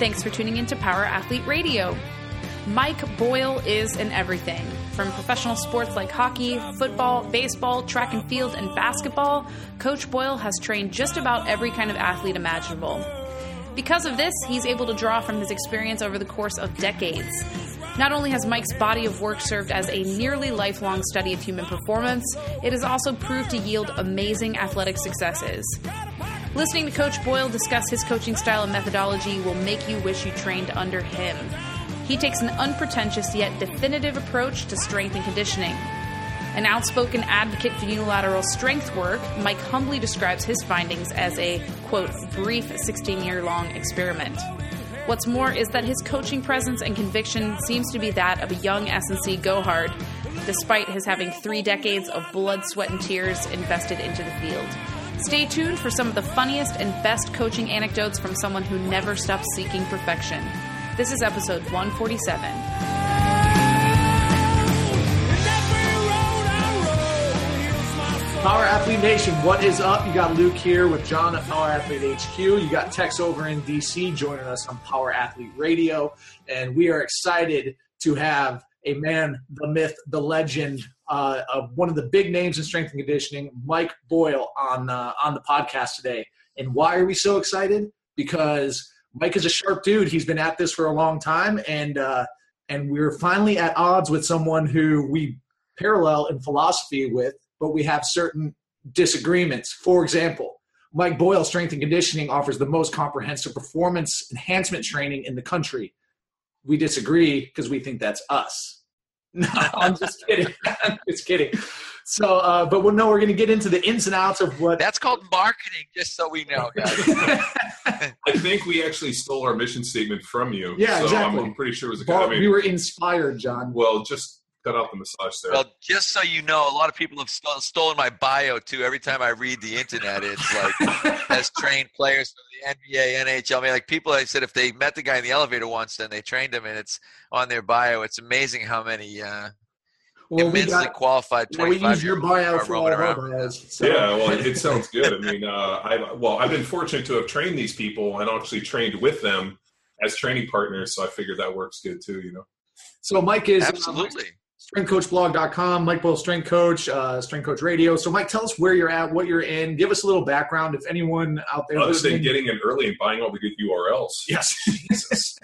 Thanks for tuning into Power Athlete Radio. Mike Boyle is an everything. From professional sports like hockey, football, baseball, track and field, and basketball, Coach Boyle has trained just about every kind of athlete imaginable. Because of this, he's able to draw from his experience over the course of decades. Not only has Mike's body of work served as a nearly lifelong study of human performance, it has also proved to yield amazing athletic successes. Listening to Coach Boyle discuss his coaching style and methodology will make you wish you trained under him. He takes an unpretentious yet definitive approach to strength and conditioning. An outspoken advocate for unilateral strength work, Mike humbly describes his findings as a, quote, brief 16 year long experiment. What's more is that his coaching presence and conviction seems to be that of a young S&C go-hard, despite his having three decades of blood, sweat, and tears invested into the field. Stay tuned for some of the funniest and best coaching anecdotes from someone who never stops seeking perfection. This is episode 147. Power Athlete Nation, what is up? You got Luke here with John at Power Athlete HQ. You got Tex over in DC joining us on Power Athlete Radio. And we are excited to have a man, the myth, the legend, uh, one of the big names in strength and conditioning, Mike Boyle, on, uh, on the podcast today. And why are we so excited? Because Mike is a sharp dude. He's been at this for a long time. And, uh, and we're finally at odds with someone who we parallel in philosophy with, but we have certain disagreements. For example, Mike Boyle Strength and Conditioning offers the most comprehensive performance enhancement training in the country. We disagree because we think that's us. No, I'm just kidding. I'm just kidding. So, uh, but we'll, no, we're going to get into the ins and outs of what. That's called marketing, just so we know, guys. I think we actually stole our mission statement from you. Yeah, so exactly. I'm, I'm pretty sure it was a Bar- guy. we were inspired, John. well, just cut out the massage there. well, just so you know, a lot of people have sto- stolen my bio too. Every time I read the internet, it's like has trained players for the NBA, NHL. I mean, like people. I said if they met the guy in the elevator once, then they trained him, and it's on their bio. It's amazing how many uh, Well, we immensely got- qualified well, we twenty-five use your year bio olds for are all our around. bios. So. yeah, well, it, it sounds good. I mean, uh, I well, I've been fortunate to have trained these people and actually trained with them as training partners, so I figured that works good too. You know. So Mike is uh, Absolutely. strengthcoachblog.com, Mike Boyle Strength Coach, uh, Strength Coach Radio. So Mike, tell us where you're at, what you're in. Give us a little background. If anyone out there Other than getting in early and buying all the good URLs. yes, Jesus.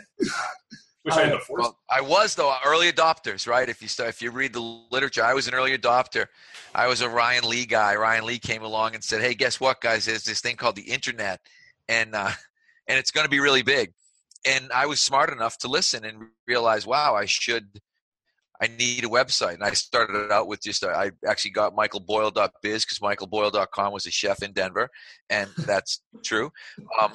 Wish I had the force. Well, I was though early adopters, right? If you start, if you read the literature, I was an early adopter. I was a Ryan Lee guy. Ryan Lee came along and said, "Hey, guess what, guys? There's this thing called the internet, and uh, and it's going to be really big." And I was smart enough to listen and realize, wow, I should, I need a website. And I started out with just, I actually got michaelboyle.biz because michaelboyle.com was a chef in Denver, and that's true. Um,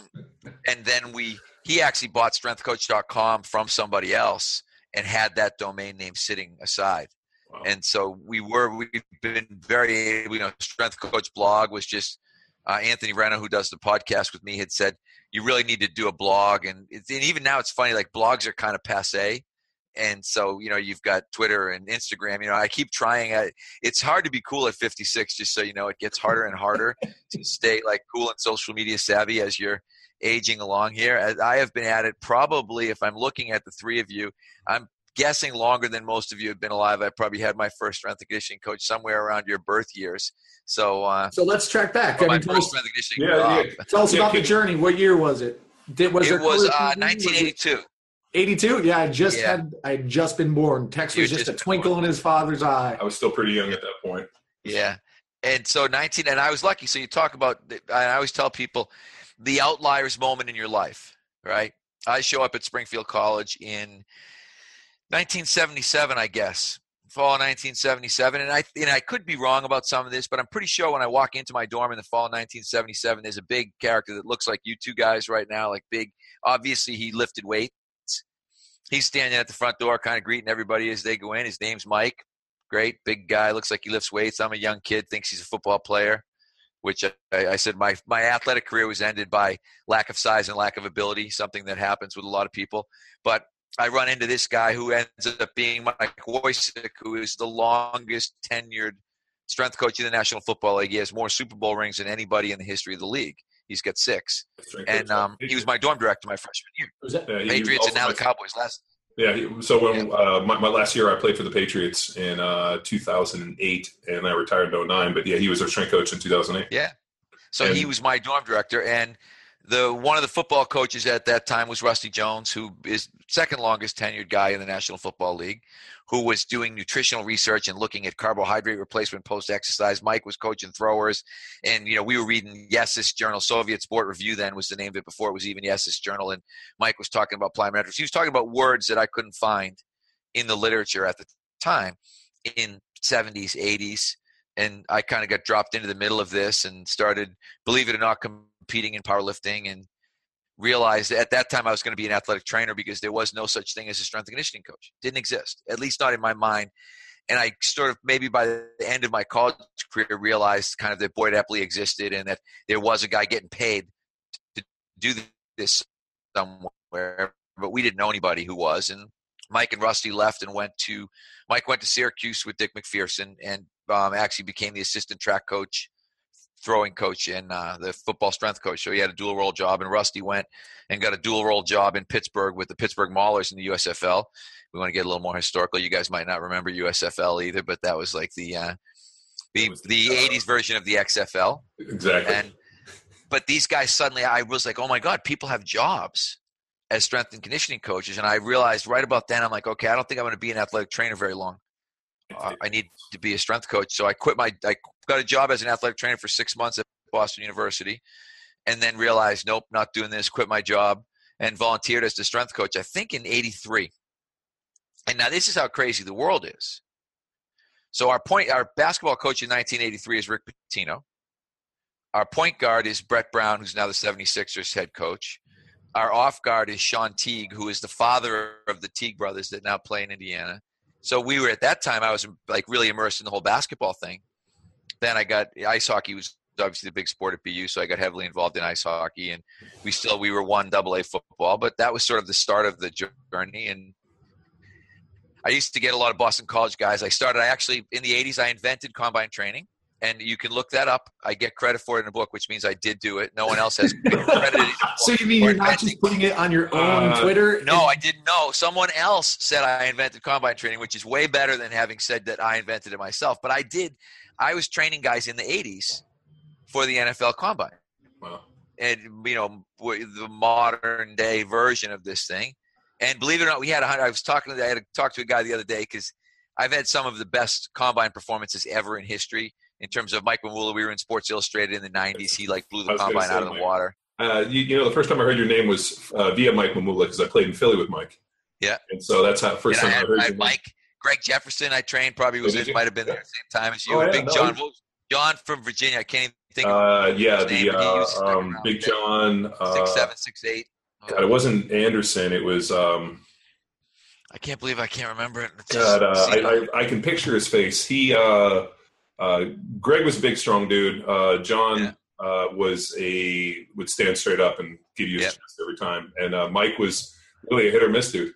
and then we he actually bought strengthcoach.com from somebody else and had that domain name sitting aside Wow. and so we were we've been very you know strength coach blog was just uh, anthony Renna, who does the podcast with me had said you really need to do a blog and, and even now it's funny like blogs are kind of passe and so you know you've got twitter and instagram you know i keep trying I, it's hard to be cool at 56 just so you know it gets harder and harder to stay like cool and social media savvy as you're aging along here. As I have been at it probably, if I'm looking at the three of you, I'm guessing longer than most of you have been alive. I probably had my first strength and conditioning coach somewhere around your birth years. So, uh, so let's track back. I my mean, tell first us, strength and conditioning Yeah, yeah. tell us Yeah, about the journey. What year was it? Did was It was uh, TV? Was it 1982. 82? Yeah, I just Yeah. had I had just been born. Tex was had just a twinkle born. in his father's eye. I was still pretty young at that point. Yeah. And so 19, and I was lucky. So you talk about I always tell people the outliers moment in your life, right? I show up at Springfield College in 1977, I guess, fall of 1977, and I and I could be wrong about some of this, but I'm pretty sure when I walk into my dorm in the fall of 1977, there's a big character that looks like you two guys right now, like big. Obviously, he lifted weights. He's standing at the front door, kind of greeting everybody as they go in. His name's Mike. Great, big guy. Looks like he lifts weights. I'm a young kid, thinks he's a football player. Which I, I said my my athletic career was ended by lack of size and lack of ability, something that happens with a lot of people. But I run into this guy who ends up being Mike Woicik, who is the longest tenured strength coach in the National Football League. He has more Super Bowl rings than anybody in the history of the league. He's got six, and um, he was my dorm director my freshman year. Was that, yeah, Patriots and now the Cowboys. Last yeah. So when yeah. Uh, my, my, last year, I played for the Patriots in uh, 2008, and I retired in 09. But yeah, he was our strength coach in 2008. Yeah. So and, he was my dorm director, and the one of the football coaches at that time was Rusty Jones, who is second longest tenured guy in the National Football League, who was doing nutritional research and looking at carbohydrate replacement post exercise. Mike was coaching throwers, and you know we were reading Yessis's journal, Soviet Sport Review. Then was the name of it before it was even Yessis's journal, and Mike was talking about plyometrics. He was talking about words that I couldn't find in the literature at the time in 70s, 80s and I kind of got dropped into the middle of this and started, believe it or not, competing in powerlifting and realized at that time I was going to be an athletic trainer because there was no such thing as a strength and conditioning coach. Didn't exist, at least not in my mind. And I sort of maybe by the end of my college career realized kind of that Boyd Epley existed and that there was a guy getting paid to do this somewhere, but we didn't know anybody who was. And Mike and Rusty left and went to Mike went to Syracuse with Dick MacPherson and um, actually became the assistant track coach, throwing coach, and uh, the football strength coach. So he had a dual role job. And Rusty went and got a dual role job in Pittsburgh with the Pittsburgh Maulers in the USFL. We want to get a little more historical. You guys might not remember USFL either, but that was like the uh, the the '80s version of the XFL. Exactly. And but these guys suddenly, I was like, oh my god, people have jobs as strength and conditioning coaches. And I realized right about then, I'm like, okay, I don't think I'm going to be an athletic trainer very long. Uh, I need to be a strength coach. So I quit my, I got a job as an athletic trainer for six months at Boston University and then realized, nope, not doing this, quit my job and volunteered as the strength coach, I think in 83. And now this is how crazy the world is. So our point, our basketball coach in 1983 is Rick Pitino. Our point guard is Brett Brown, who's now the 76ers head coach our off guard is Shawn Teague, who is the father of the Teague brothers that now play in Indiana. So we were at that time. I was like really immersed in the whole basketball thing. Then I got ice hockey was obviously the big sport at BU, so I got heavily involved in ice hockey, and we still we were one double A football, but that was sort of the start of the journey. And I used to get a lot of Boston College guys. I started. I actually in the '80s I invented combine training and you can look that up. I get credit for it in a book, which means I did do it. No one else has credited. so you mean you're not just putting it on your own uh, Twitter? No, I didn't know. Someone else said I invented combine training, which is way better than having said that I invented it myself. But I did. I was training guys in the '80s for the NFL Combine. Wow. And you know the modern day version of this thing. And believe it or not, we had a hundred. I was talking to I had to talk to a guy the other day because I've had some of the best combine performances ever in history in terms of Mike Mamula. We were in Sports Illustrated in the '90s. He like blew the combine out of the Mike. water. Uh, you, you, know, the first time I heard your name was uh, via Mike Mamula because I played in Philly with Mike. Yeah, and so that's how first and time I, had, I heard I Mike. Greg Jefferson, I trained probably was oh, might have been there at the same time as you. Oh, yeah, Big no, John, John from Virginia. I can't even think. Uh, yeah, the uh, um, Big John, uh, six seven, six eight. God, it wasn't Anderson. It was. Um, I can't believe I can't remember it. God, uh, I, I, I, can picture his face. He uh, uh, Greg was a big, strong dude. Uh, John yeah. uh, was a would stand straight up and give you a chest every time, and uh, Mike was really a hit or miss dude.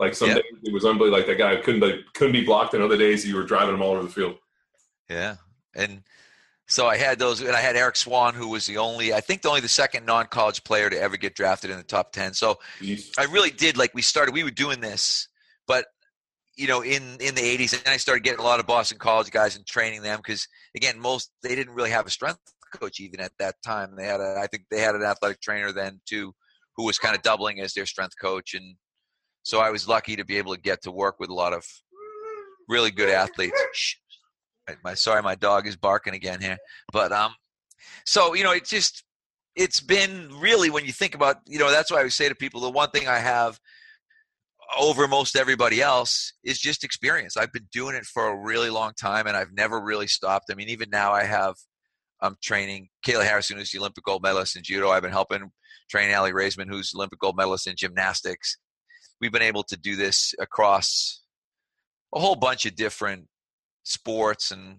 Like some days it was unbelievable. Like that guy couldn't be, couldn't be blocked, and other days you were driving him all over the field. Yeah, and so I had those, and I had Eric Swann, who was the only, I think, the only the second non-college player to ever get drafted in the top ten. So Jeez. I really did like we started. We were doing this, but you know, in in the '80s, and I started getting a lot of Boston College guys and training them because, again, most they didn't really have a strength coach even at that time. They had a, I think they had an athletic trainer then too, who was kind of doubling as their strength coach, and so I was lucky to be able to get to work with a lot of really good athletes. Shh. My sorry, my dog is barking again here, but um, so you know, it just it's been really when you think about you know that's why I say to people the one thing I have over most everybody else is just experience. I've been doing it for a really long time and I've never really stopped. I mean, even now I have I'm training Kayla Harrison, who's the Olympic gold medalist in judo. I've been helping train Aly Raisman, who's Olympic gold medalist in gymnastics. We've been able to do this across a whole bunch of different sports and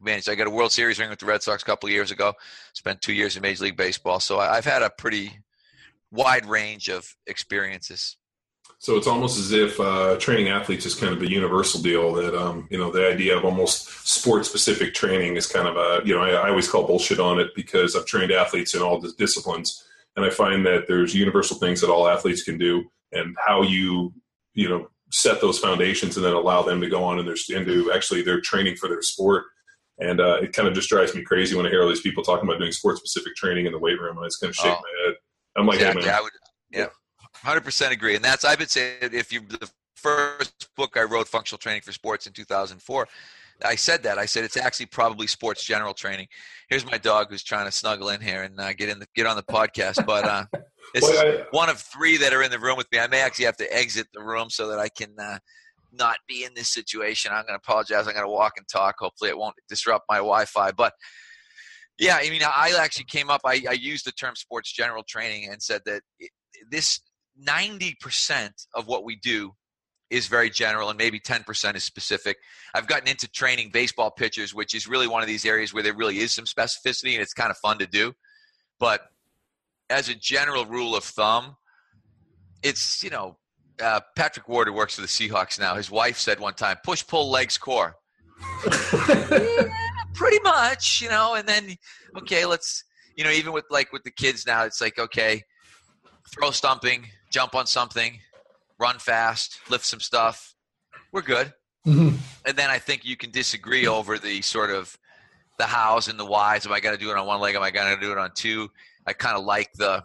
managed. I got a World Series ring with the Red Sox a couple of years ago. Spent two years in Major League Baseball, so I've had a pretty wide range of experiences. So it's almost as if uh, training athletes is kind of a universal deal. That um, you know, the idea of almost sport-specific training is kind of a you know, I, I, always call bullshit on it because I've trained athletes in all the disciplines, and I find that there's universal things that all athletes can do, and how you you know set those foundations and then allow them to go on and their into actually their training for their sport. And uh, it kind of just drives me crazy when I hear all these people talking about doing sport-specific training in the weight room. I just kind of shake oh, my head. I'm like, exactly. hey, man. I would, yeah. Hundred percent agree, and that's I've been saying if you the first book I wrote, Functional Training for Sports, in 2004. I said that. I said it's actually probably sports general training. Here's my dog who's trying to snuggle in here and uh, get in the get on the podcast. But uh, this is one of three that are in the room with me. I may actually have to exit the room so that I can uh, not be in this situation. I'm going to apologize. I'm going to walk and talk. Hopefully, it won't disrupt my Wi-Fi. But yeah, I mean, I actually came up. I, I used the term sports general training and said that it, this 90% of what we do is very general and maybe 10% is specific. I've gotten into training baseball pitchers, which is really one of these areas where there really is some specificity and it's kind of fun to do. But as a general rule of thumb, it's, you know, uh, Patrick Ward, who works for the Seahawks now, his wife said one time, push, pull, legs, core. yeah, pretty much, you know, and then, okay, let's, you know, even with like with the kids now, it's like, okay, throw stumping, jump on something, run fast, lift some stuff. We're good. Mm-hmm. And then I think you can disagree over the sort of the hows and the whys. Am I going to do it on one leg? Am I going to do it on two? I kind of like the.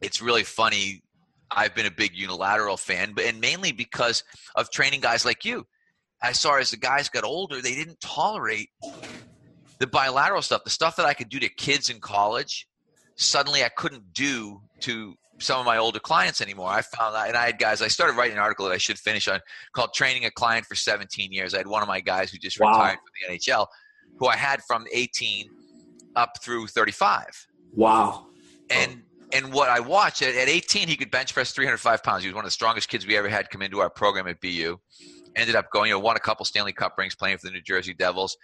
It's really funny. I've been a big unilateral fan, but and mainly because of training guys like you. I saw as the guys got older, they didn't tolerate the bilateral stuff, the stuff that I could do to kids in college. Suddenly, I couldn't do to some of my older clients anymore. I found that, and I had guys. I started writing an article that I should finish on called "Training a Client for 17 Years." I had one of my guys who just wow. retired from the NHL, who I had from 18 up through 35. Wow. And and what I watched at, at 18, he could bench press 305 pounds. He was one of the strongest kids we ever had come into our program at BU. Ended up going, you know, won a couple Stanley Cup rings playing for the New Jersey Devils.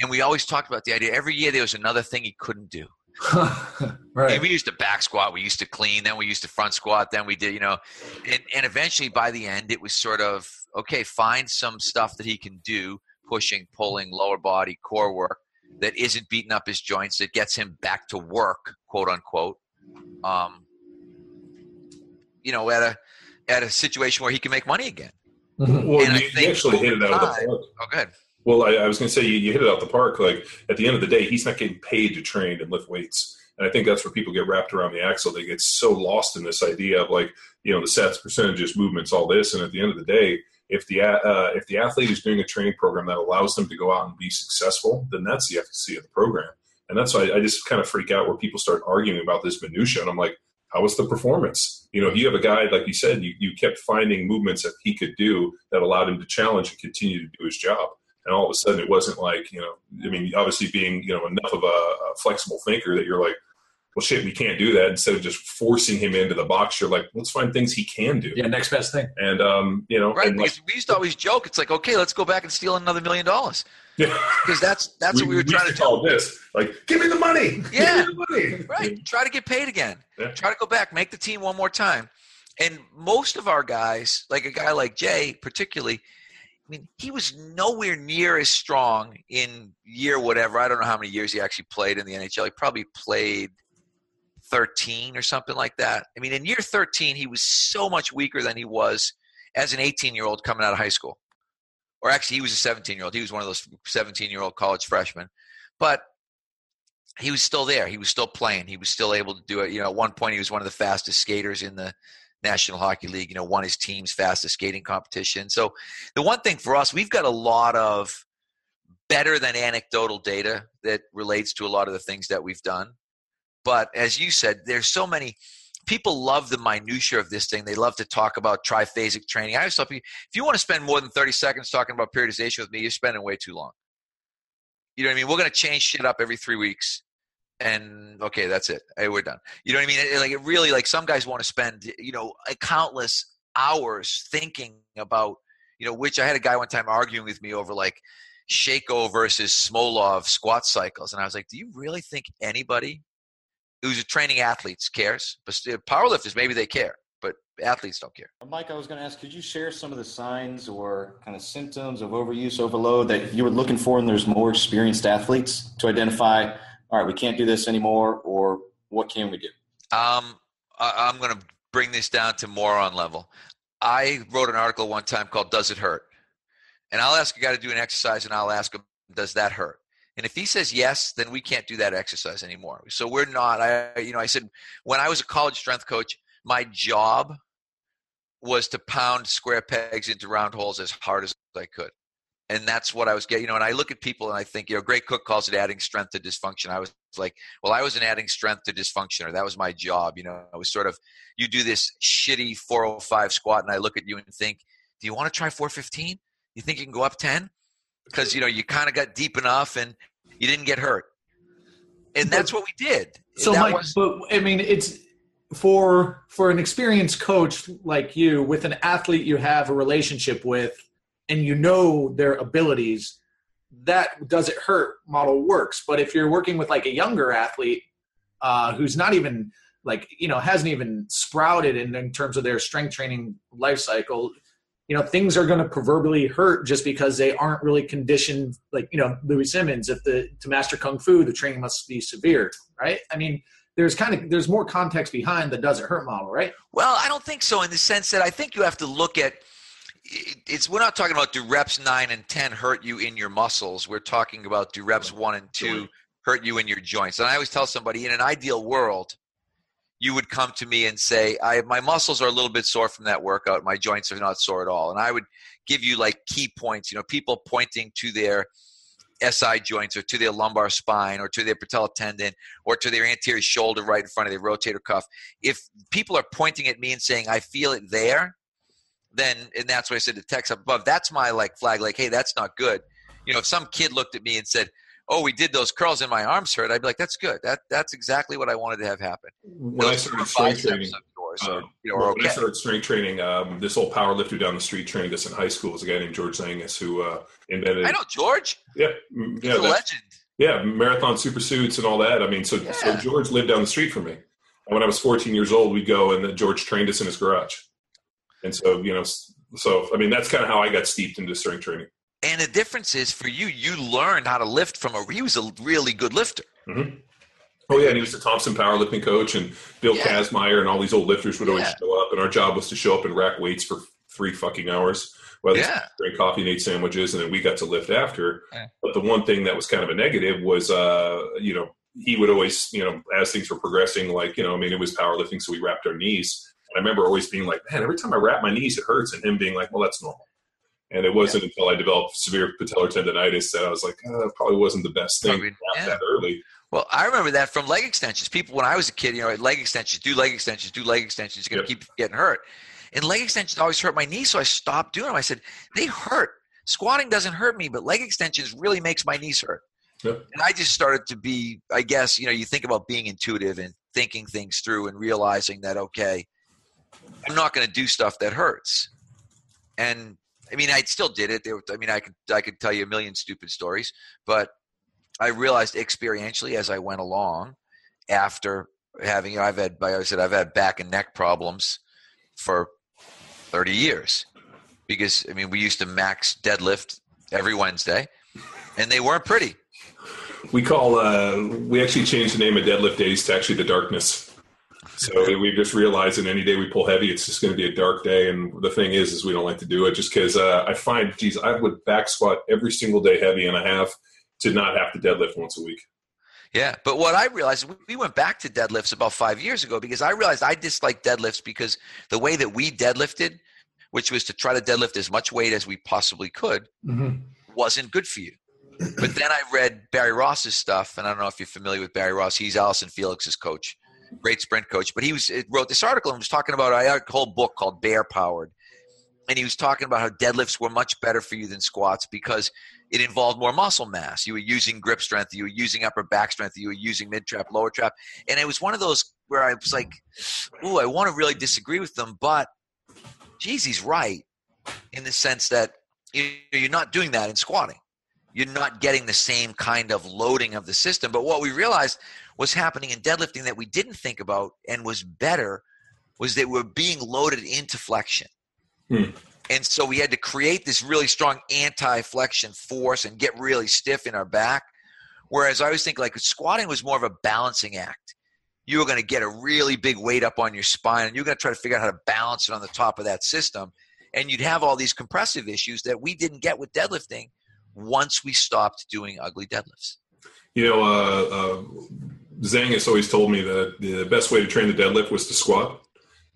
And we always talked about the idea every year there was another thing he couldn't do. Right. we used to back squat, we used to clean, then we used to front squat, then we did, you know, and, and eventually by the end it was sort of okay, find some stuff that he can do, pushing, pulling, lower body, core work that isn't beating up his joints, that gets him back to work, quote unquote. Um, you know, at a at a situation where he can make money again. Mm-hmm. Well, and you, you actually hit it out of the park. Oh, good. Well, I, I was going to say you, you hit it out the park. Like at the end of the day, he's not getting paid to train and lift weights. And I think that's where people get wrapped around the axle. They get so lost in this idea of like, you know, the sets, percentages, movements, all this. And at the end of the day, if the uh, if the athlete is doing a training program that allows them to go out and be successful, then that's the efficacy of the program. And that's why I just kind of freak out where people start arguing about this minutia. And I'm like, how was the performance? You know, if you have a guy like you said, you, you kept finding movements that he could do that allowed him to challenge and continue to do his job and all of a sudden it wasn't like you know i mean obviously being you know enough of a, a, flexible thinker that you're like well shit we can't do that instead of just forcing him into the box you're like let's find things he can do. Yeah next best thing. And um you know right like, we used to always joke it's like okay let's go back and steal another million dollars. Yeah. Because that's that's we, what we were we trying to call this like give me the money yeah. the money. right try to get paid again. Yeah. try to go back make the team one more time. And most of our guys like a guy like jay particularly I mean, he was nowhere near as strong in year whatever. I don't know how many years he actually played in the NHL. He probably played 13 or something like that. I mean, in year 13, he was so much weaker than he was as an 18 year old coming out of high school. Or actually, he was a 17 year old. He was one of those 17 year old college freshmen. But he was still there. He was still playing. He was still able to do it. You know, at one point, he was one of the fastest skaters in the National Hockey League, you know, won his team's fastest skating competition. So the one thing for us, we've got a lot of better than anecdotal data that relates to a lot of the things that we've done. But as you said, there's so many people love the minutia of this thing. They love to talk about triphasic training. I always tell people, if you want to spend more than 30 seconds talking about periodization with me, you're spending way too long. You know what I mean? We're going to change shit up every three weeks. And okay, that's it. Hey, we're done. You know what I mean? It, like it really, like some guys want to spend, you know, countless hours thinking about, you know, which I had a guy one time arguing with me over like Sheiko versus Smolov squat cycles. And I was like, do you really think anybody who's a training athletes cares. But powerlifters, maybe they care, but athletes don't care. Mike, I was going to ask, could you share some of the signs or kind of symptoms of overuse, overload that you were looking for in there's more experienced athletes to identify, all right, we can't do this anymore, or what can we do? Um, I, I'm going to bring this down to moron level. I wrote an article one time called "Does It Hurt?" and I'll ask a guy to do an exercise, and I'll ask him, "Does that hurt?" And if he says yes, then we can't do that exercise anymore. So we're not. I, you know, I said when I was a college strength coach, my job was to pound square pegs into round holes as hard as I could. And that's what I was getting, you know. And I look at people and I think, you know, Gray Cook calls it adding strength to dysfunction. I was like, well, I wasn't adding strength to dysfunction, or that was my job. You know, I was sort of, you do this shitty 405 squat, and I look at you and think, do you want to try 415? You think you can go up 10? because you know you kind of got deep enough and you didn't get hurt, and that's what we did. So, Mike, was, but I mean, it's for for an experienced coach like you with an athlete you have a relationship with, and you know their abilities. That does it hurt model works, but if you're working with like a younger athlete uh, who's not even like you know hasn't even sprouted in, in terms of their strength training life cycle you know things are going to proverbially hurt just because they aren't really conditioned like you know louie simmons if the to master kung fu the training must be severe right i mean there's kind of there's more context behind the does it hurt model right well i don't think so in the sense that i think you have to look at it's we're not talking about do reps 9 and 10 hurt you in your muscles we're talking about do reps 1 and 2 hurt you in your joints and i always tell somebody in an ideal world you would come to me and say, I, my muscles are a little bit sore from that workout. My joints are not sore at all. And I would give you like key points, you know, people pointing to their SI joints or to their lumbar spine or to their patella tendon or to their anterior shoulder right in front of their rotator cuff. If people are pointing at me and saying, I feel it there, then, and that's what I said to text up above, that's my like flag, like, hey, that's not good. You know, if some kid looked at me and said, oh, we did those curls and my arms hurt, I'd be like, that's good. That that's exactly what I wanted to have happen. When those I started strength training, yours, uh, you know, when I started strength training, um, this old power lifter down the street trained us in high school was a guy named George Zangus who uh, invented. I know George. Yeah, mm, yeah, He's a legend. Yeah, marathon super suits and all that. I mean, so yeah. so George lived down the street from me. And when I was 14 years old, we'd go and George trained us in his garage. And so, you know, so I mean, that's kind of how I got steeped into strength training. And the difference is for you, you learned how to lift from a. He was a really good lifter. Mm-hmm. Oh yeah, and he was the Thompson powerlifting coach, and Bill yeah. Kazmaier, and all these old lifters would always yeah. show up, and our job was to show up and rack weights for three fucking hours. Well, yeah. drink coffee and eat sandwiches, and then we got to lift after. Yeah. But the one thing that was kind of a negative was, uh, you know, he would always, you know, as things were progressing, like, you know, I mean, it was powerlifting, so we wrapped our knees. I remember always being like, man, every time I wrap my knees, it hurts, and him being like, well, that's normal. And it wasn't yeah. until I developed severe patellar tendonitis that I was like, oh, that probably wasn't the best thing probably, yeah. that early. Well, I remember that from leg extensions. People, when I was a kid, you know, leg extensions, do leg extensions, do leg extensions. You're going to yep. keep getting hurt. And leg extensions always hurt my knees, so I stopped doing them. I said, they hurt. Squatting doesn't hurt me, but leg extensions really makes my knees hurt. Yep. And I just started to be, I guess, you know, you think about being intuitive and thinking things through and realizing that, okay, I'm not going to do stuff that hurts. And I mean, I still did it. I mean, I could I could tell you a million stupid stories, but I realized experientially as I went along, after having, you know, I've had, like I said, I've had back and neck problems for thirty years because I mean, we used to max deadlift every Wednesday, and they weren't pretty. We call uh, we actually changed the name of deadlift days to actually the darkness so we just realized that any day we pull heavy, it's just going to be a dark day. And the thing is, is we don't like to do it just because uh, I find, geez, I would back squat every single day heavy, and I have to not have to deadlift once a week. Yeah, but what I realized, we went back to deadlifts about five years ago because I realized I disliked deadlifts because the way that we deadlifted, which was to try to deadlift as much weight as we possibly could, mm-hmm. wasn't good for you. But then I read Barry Ross's stuff, and I don't know if you're familiar with Barry Ross. He's Allyson Felix's coach great sprint coach. But he was wrote this article and was talking about a whole book called Bear Powered, and he was talking about how deadlifts were much better for you than squats because it involved more muscle mass. You were using grip strength, you were using upper back strength, you were using mid trap, lower trap, and it was one of those where I was like, "Ooh, I want to really disagree with them, but geez, he's right in the sense that you're not doing that in squatting. You're not getting the same kind of loading of the system. But what we realized was happening in deadlifting that we didn't think about and was better was that we're being loaded into flexion. Hmm. And so we had to create this really strong anti flexion force and get really stiff in our back. Whereas I always think like squatting was more of a balancing act. You were going to get a really big weight up on your spine and you're going to try to figure out how to balance it on the top of that system and you'd have all these compressive issues that we didn't get with deadlifting once we stopped doing ugly deadlifts. You know, uh, uh, Zangus always told me that the best way to train the deadlift was to squat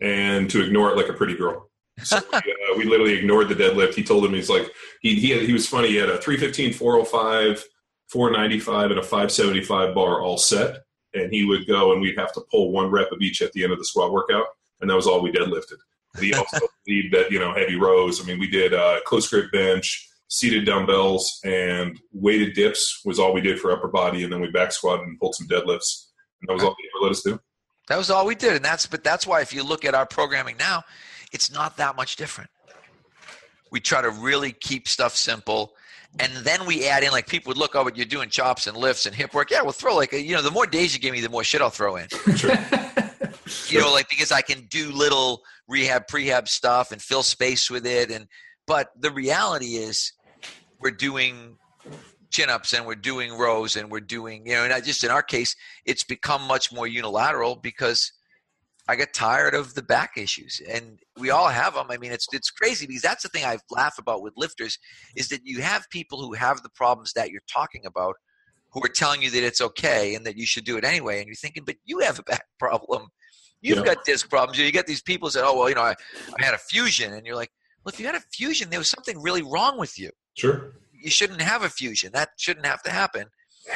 and to ignore it like a pretty girl. So we, uh, we, literally ignored the deadlift. He told him he's like he he, had, he was funny. He had a 315, 405, 495, and a 575 bar all set, and he would go and we'd have to pull one rep of each at the end of the squat workout, and that was all we deadlifted. He also believed that you know heavy rows. I mean, we did uh, close grip bench, seated dumbbells, and weighted dips was all we did for upper body, and then we back squatted and pulled some deadlifts, and that was all they ever let us do. That was all we did, and that's but that's why if you look at our programming now, it's not that much different. We try to really keep stuff simple. And then we add in like people would look, oh, but you're doing chops and lifts and hip work. Yeah, we'll throw like a, you know, the more days you give me, the more shit I'll throw in. Sure. you know, like because I can do little rehab, prehab stuff and fill space with it. And but the reality is, we're doing chin ups and we're doing rows and we're doing you know, not just in our case, it's become much more unilateral because I get tired of the back issues, and we all have them. I mean, it's it's crazy because that's the thing I laugh about with lifters is that you have people who have the problems that you're talking about, who are telling you that it's okay and that you should do it anyway, and you're thinking, but you have a back problem You've yeah. got disc problems. You get these people say, "Oh, well, you know, I, I had a fusion," and you're like, "Well, if you had a fusion, there was something really wrong with you. Sure, you shouldn't have a fusion. That shouldn't have to happen."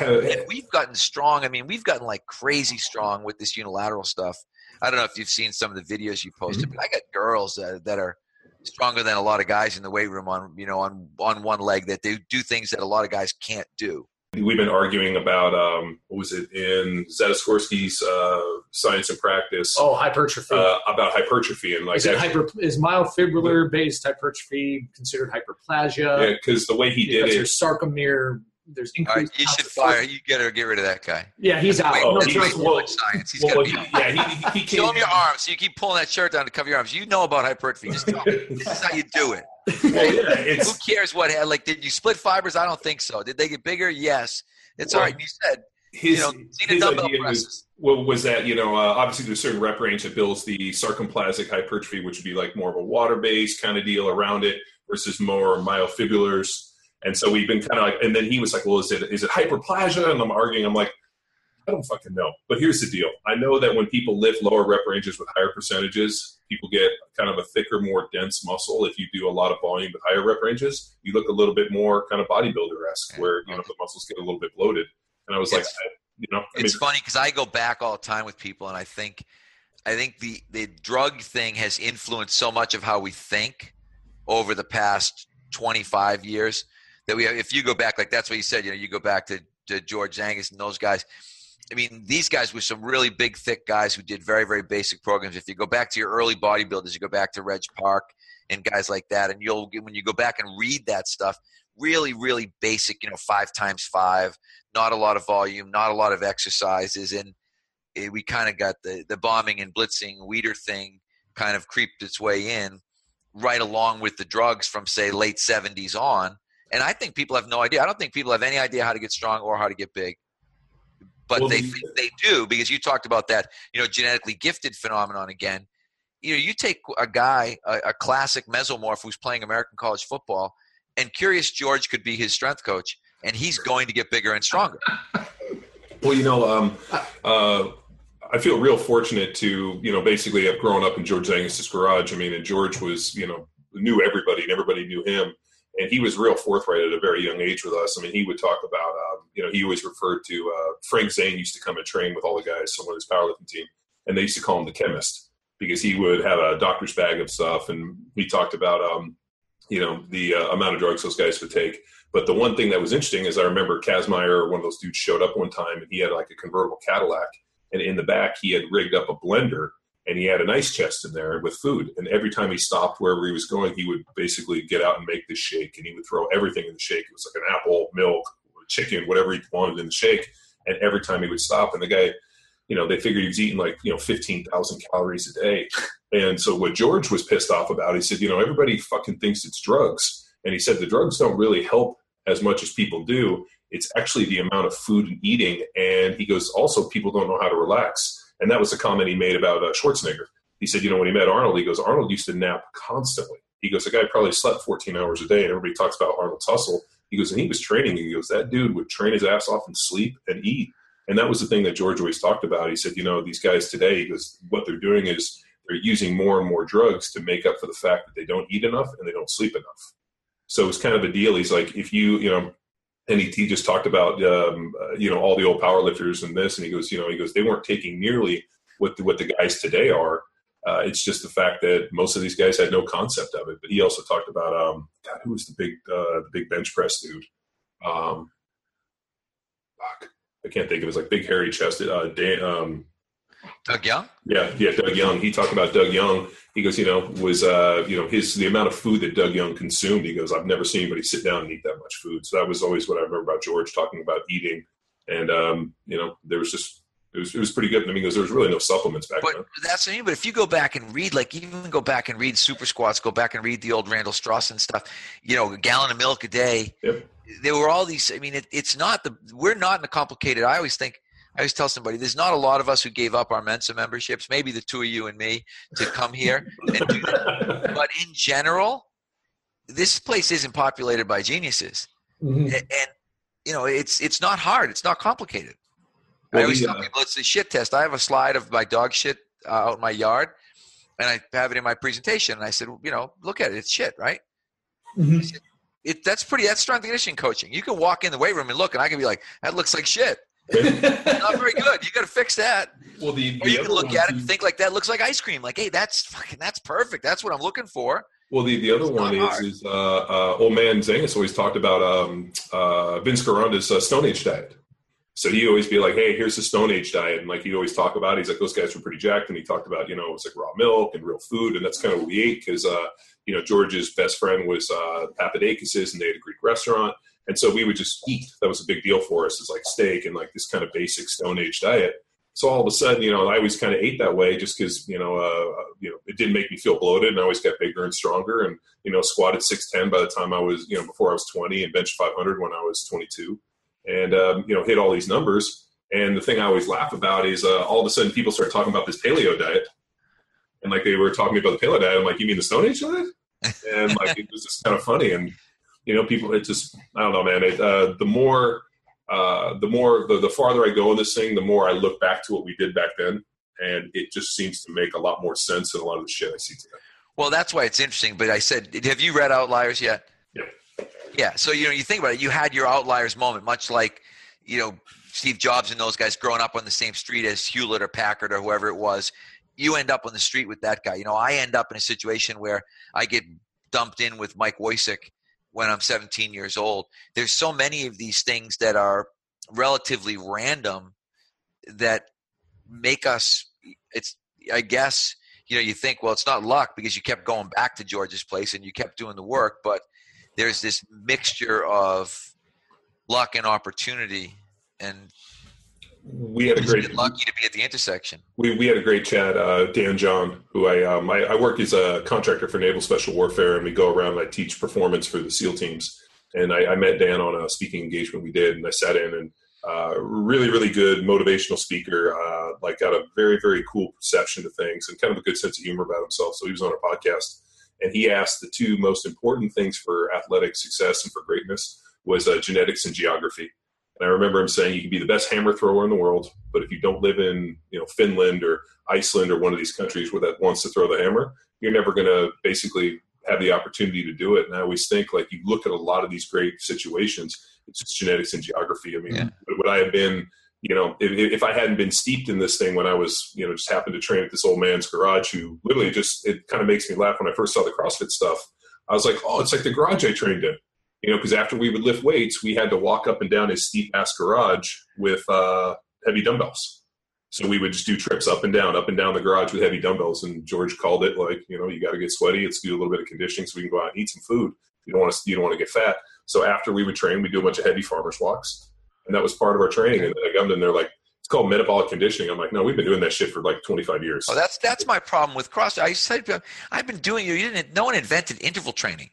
and we've gotten strong. I mean, we've gotten like crazy strong with this unilateral stuff. I don't know if you've seen some of the videos you posted, mm-hmm. but I got girls that, that are stronger than a lot of guys in the weight room on you know on on one leg that they do things that a lot of guys can't do. We've been arguing about um, what was it in Zatsiorsky's uh, Science and Practice? Oh, hypertrophy. Uh, about hypertrophy and like is, actually, hyper, is myofibrillar based hypertrophy considered hyperplasia? Yeah, because the way he did it, sarcomere. There's increased. Right, you should fire. You get to get rid of that guy. Yeah, he's out. Oh, no, he's well, science. He's well, he, yeah, he, he Show him your arms. So you keep pulling that shirt down to cover your arms. You know about hypertrophy. Just tell me. this is how you do it. Who cares what? Like, did you split fibers? I don't think so. Did they get bigger? Yes. It's well, all right. You said his, you know, his idea was, well, was that you know uh, obviously there's a certain rep range that builds the sarcoplasmic hypertrophy, which would be like more of a water based kind of deal around it versus more myofibrillars. And so we've been kind of like, and then he was like, well, is it is it hyperplasia? And I'm arguing, I'm like, I don't fucking know. But here's the deal. I know that when people lift lower rep ranges with higher percentages, people get kind of a thicker, more dense muscle. If you do a lot of volume with higher rep ranges, you look a little bit more kind of bodybuilder esque, where you know the muscles get a little bit bloated. And I was it's, like, I, you know, I it's funny because I go back all the time with people, and I think, I think the the drug thing has influenced so much of how we think over the past 25 years that we. have. If you go back, like that's what you said, you know, you go back to to George Angus and those guys I mean, these guys were some really big, thick guys who did very, very basic programs. If you go back to your early bodybuilders, you go back to Reg Park and guys like that, and you'll when you go back and read that stuff, really, really basic. You know, five times five, not a lot of volume, not a lot of exercises, and it, we kind of got the the bombing and blitzing Weider thing kind of creeped its way in, right along with the drugs from say late '70s on. And I think people have no idea. I don't think people have any idea how to get strong or how to get big but well, they think they do because you talked about that, you know, genetically gifted phenomenon again. You know, you take a guy, a, a classic mesomorph who's playing American college football, and Curious George could be his strength coach, and he's going to get bigger and stronger. Well, you know, um, uh, I feel real fortunate to, you know, basically have grown up in George Angus's garage. I mean, and George was, you know, knew everybody and everybody knew him and he was real forthright at a very young age with us. I mean, he would talk about, um, you know, he always referred to uh, Frank Zane used to come and train with all the guys, someone his powerlifting team, and they used to call him the chemist because he would have a doctor's bag of stuff, and he talked about um, you know the uh, amount of drugs those guys would take. But the one thing that was interesting is I remember Kazmaier, one of those dudes, showed up one time and he had like a convertible Cadillac, and in the back he had rigged up a blender and he had an ice chest in there with food. And every time he stopped wherever he was going, he would basically get out and make this shake, and he would throw everything in the shake. It was like an apple, milk, chicken, whatever he wanted in the shake. And every time he would stop, and the guy, you know, they figured he was eating like you know fifteen thousand calories a day. And so what George was pissed off about, he said, you know, everybody fucking thinks it's drugs, and he said the drugs don't really help as much as people do. It's actually the amount of food and eating. And he goes, also people don't know how to relax and that was a comment he made about uh, Schwarzenegger. He said, you know, when he met Arnold, he goes, Arnold used to nap constantly. He goes, the guy probably slept 14 hours a day, and everybody talks about Arnold's hustle. He goes, and he was training. He goes, that dude would train his ass off and sleep and eat. And that was the thing that George always talked about. He said, you know, these guys today, he goes, what they're doing is they're using more and more drugs to make up for the fact that they don't eat enough and they don't sleep enough. So it's kind of a deal. He's like, if you, you know, and he, just talked about, um, uh, you know, all the old power lifters and this, and he goes, you know, he goes, they weren't taking nearly what the, what the guys today are. Uh, it's just the fact that most of these guys had no concept of it. But he also talked about um, God, who was the big uh, the big bench press dude? Um, fuck, I can't think of his like big hairy chested. Uh, Dan, um, Doug Young. Yeah, yeah, Doug Young. He talked about Doug Young. He goes, you know, was uh, you know his the amount of food that Doug Young consumed. He goes, I've never seen anybody sit down and eat that much food. So that was always what I remember about George talking about eating. And um, you know, there was just it was, it was pretty good. I mean, because there was really no supplements back but then. That's the thing. But if you go back and read, like even go back and read super squats, go back and read the old Randall Strossen stuff. You know, a gallon of milk a day. Yep. There were all these. I mean, it, it's not the. We're not in a complicated. I always think. I always tell somebody, there's not a lot of us who gave up our Mensa memberships. Maybe the two of you and me to come here and do that. but in general, this place isn't populated by geniuses, mm-hmm. and, and you know, it's it's not hard. It's not complicated. Well, I always tell people it's a shit test. I have a slide of my dog shit uh, out in my yard, and I have it in my presentation. And I said, well, you know, look at it. It's shit, right? Mm-hmm. Said, it, that's pretty. That's strength and conditioning coaching. You can walk in the weight room and look, and I can be like, that looks like shit. Not very good. You got to fix that. Well, the, or you can look at it and think like that looks like ice cream. Like, hey, that's fucking, that's perfect. That's what I'm looking for. Well, the, the other it's one is, is uh, uh, old man Zangus always talked about um, uh, Vince Gironda's uh, Stone Age diet. So he'd always be like, "Hey, here's the Stone Age diet," and like he'd always talk about. It. He's like, "Those guys were pretty jacked," and he talked about, you know, it's like raw milk and real food, and that's kind of what we ate because, uh, you know, George's best friend was uh, Papadakis's, and they had a Greek restaurant, and so we would just eat. That was a big deal for us, is like steak and like this kind of basic Stone Age diet. So all of a sudden, you know, I always kind of ate that way just because, you know, uh, you know, it didn't make me feel bloated, and I always got bigger and stronger, and you know, squatted six ten by the time I was, you know, before I was twenty, and bench five hundred when I was twenty two, and um, you know, hit all these numbers and the thing I always laugh about is uh, all of a sudden people start talking about this paleo diet. And like they were talking about the paleo diet. I'm like, you mean the Stone Age diet? And like, it was just kind of funny. And, you know, people, it just, I don't know, man. It, uh, the more, uh, the more, the, the farther I go in this thing, the more I look back to what we did back then. And it just seems to make a lot more sense than a lot of the shit I see today. Well, that's why it's interesting. But I said, have you read Outliers yet? Yeah. Yeah. So, you know, you think about it, you had your Outliers moment, much like, you know, Steve Jobs and those guys growing up on the same street as Hewlett or Packard or whoever it was, you end up on the street with that guy. You know, I end up in a situation where I get dumped in with Mike Woicik when I'm 17 years old. There's so many of these things that are relatively random that make us it's I guess you know you think well it's not luck because you kept going back to George's place and you kept doing the work but there's this mixture of luck and opportunity and we had a great lucky to be at the intersection. We, we had a great chat. Uh, Dan John, who I, um, I, I work as a contractor for Naval Special Warfare, and we go around and I teach performance for the SEAL teams. And I, I met Dan on a speaking engagement we did, and I sat in and uh, really really good motivational speaker. Uh, like got a very very cool perception to things and kind of a good sense of humor about himself. So he was on our podcast, and he asked the two most important things for athletic success and for greatness was uh, genetics and geography and I remember him saying, "You can be the best hammer thrower in the world, but if you don't live in, you know, Finland or Iceland or one of these countries where that wants to throw the hammer, you're never going to basically have the opportunity to do it." And I always think, like, you look at a lot of these great situations, it's just genetics and geography. I mean, yeah. would I have been you know, if, if I hadn't been steeped in this thing when I was, you know, just happened to train at this old man's garage who literally just, it kind of makes me laugh when I first saw the CrossFit stuff. I was like, oh, it's like the garage I trained in. You know, because after we would lift weights, we had to walk up and down his steep ass garage with uh, heavy dumbbells. So we would just do trips up and down, up and down the garage with heavy dumbbells. And George called it like, you know, you got to get sweaty. Let's do a little bit of conditioning so we can go out and eat some food. You don't want to, you don't want to get fat. So after we would train, we do a bunch of heavy farmers walks, and that was part of our training. And I got they're like, it's called metabolic conditioning. I'm like, no, we've been doing that shit for like 25 years. Oh, that's that's my problem with CrossFit. I said uh, I've been doing you. You didn't. No one invented interval training.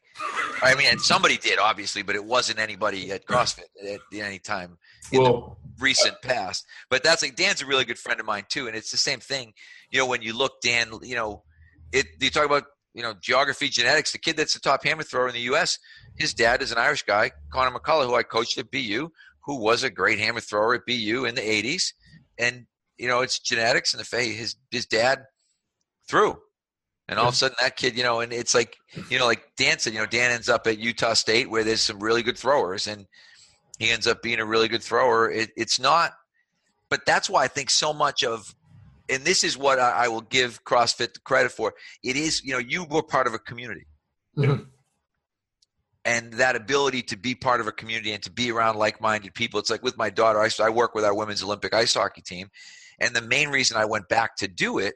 I mean, and somebody did obviously, but it wasn't anybody at CrossFit at any time in well, the recent past. But that's like Dan's a really good friend of mine too, and it's the same thing. You know, when you look, Dan, you know, it. You talk about you know geography, genetics. The kid that's the top hammer thrower in the U.S. His dad is an Irish guy, Connor McCullough, who I coached at BU, who was a great hammer thrower at BU in the '80s and you know it's genetics and the fact his his dad threw. And all of a sudden that kid you know and it's like you know like dan said you know dan ends up at utah state where there's some really good throwers and he ends up being a really good thrower. It, it's not but that's why i think so much of and this is what I, I will give crossfit the credit for. It is you know you were part of a community. Mm-hmm and that ability to be part of a community and to be around like-minded people. It's like with my daughter I, I, work with our women's olympic ice hockey team and the main reason i went back to do it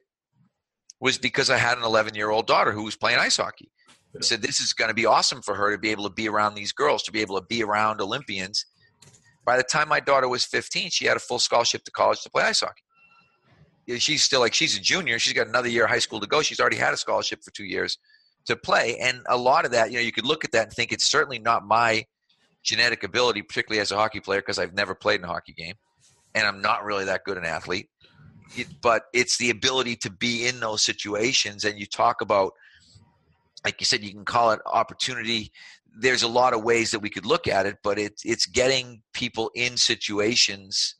was because i had an 11 year old daughter who was playing ice hockey. I said this is going to be awesome for her to be able to be around these girls to be able to be around olympians. By the time my daughter was 15 she had a full scholarship to college to play ice hockey. She's still like she's a junior. She's got another year of high school to go. She's already had a scholarship for two years to play. And a lot of that, you know, you could look at that and think it's certainly not my genetic ability, particularly as a hockey player, because I've never played in a hockey game and I'm not really that good an athlete. It, but it's the ability to be in those situations. And you talk about, like you said, you can call it opportunity. There's a lot of ways that we could look at it, but it's it's getting people in situations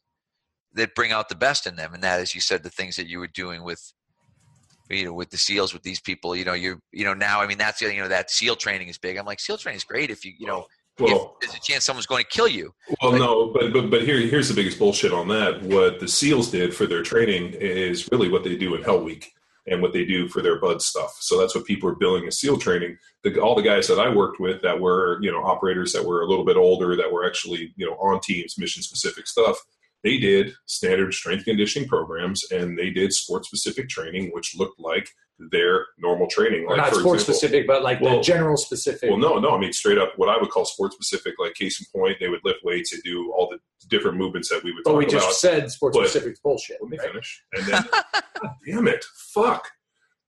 that bring out the best in them. And that, as you said, the things that you were doing with you know with the seals with these people you know you're you know now i mean that's you know that seal training is big. I'm like seal training is great if you you know well, if there's a chance someone's going to kill you. well no but, but but here here's the biggest bullshit on that. What the seals did for their training is really what they do in hell week and what they do for their BUD/S stuff. So that's what people are billing as seal training. The, all the guys that i worked with that were you know operators that were a little bit older that were actually you know on teams mission specific stuff they did standard strength conditioning programs and they did sport specific training, which looked like their normal training. Like, not sport specific, but like well, the general specific. Well, no, no. I mean, straight up, what I would call sport specific. Like case in point, they would lift weights, they do all the different movements that we would. Talk about. But we just about. said sport specific bullshit. Let me right? finish. And then, damn it, fuck.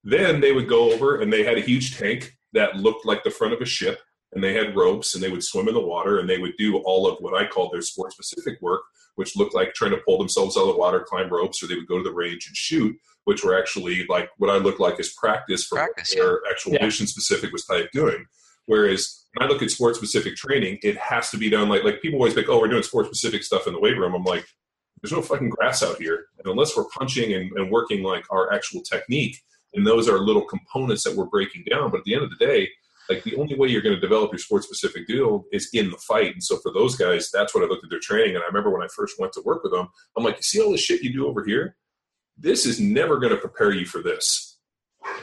Then they would go over and they had a huge tank that looked like the front of a ship, and they had ropes, and they would swim in the water, and they would do all of what I called their sport specific work which looked like trying to pull themselves out of the water, climb ropes, or they would go to the range and shoot, which were actually like what I look like as practice for practice, their yeah. actual yeah. mission specific was type doing. Whereas when I look at sports specific training, it has to be done like like people always think, oh, we're doing sports specific stuff in the weight room. I'm like, there's no fucking grass out here, and unless we're punching and, and working like our actual technique, and those are little components that we're breaking down. But at the end of the day, like the only way you're going to develop your sport specific deal is in the fight. And so for those guys, that's what I looked at their training. And I remember when I first went to work with them, I'm like, you see all this shit you do over here? This is never going to prepare you for this.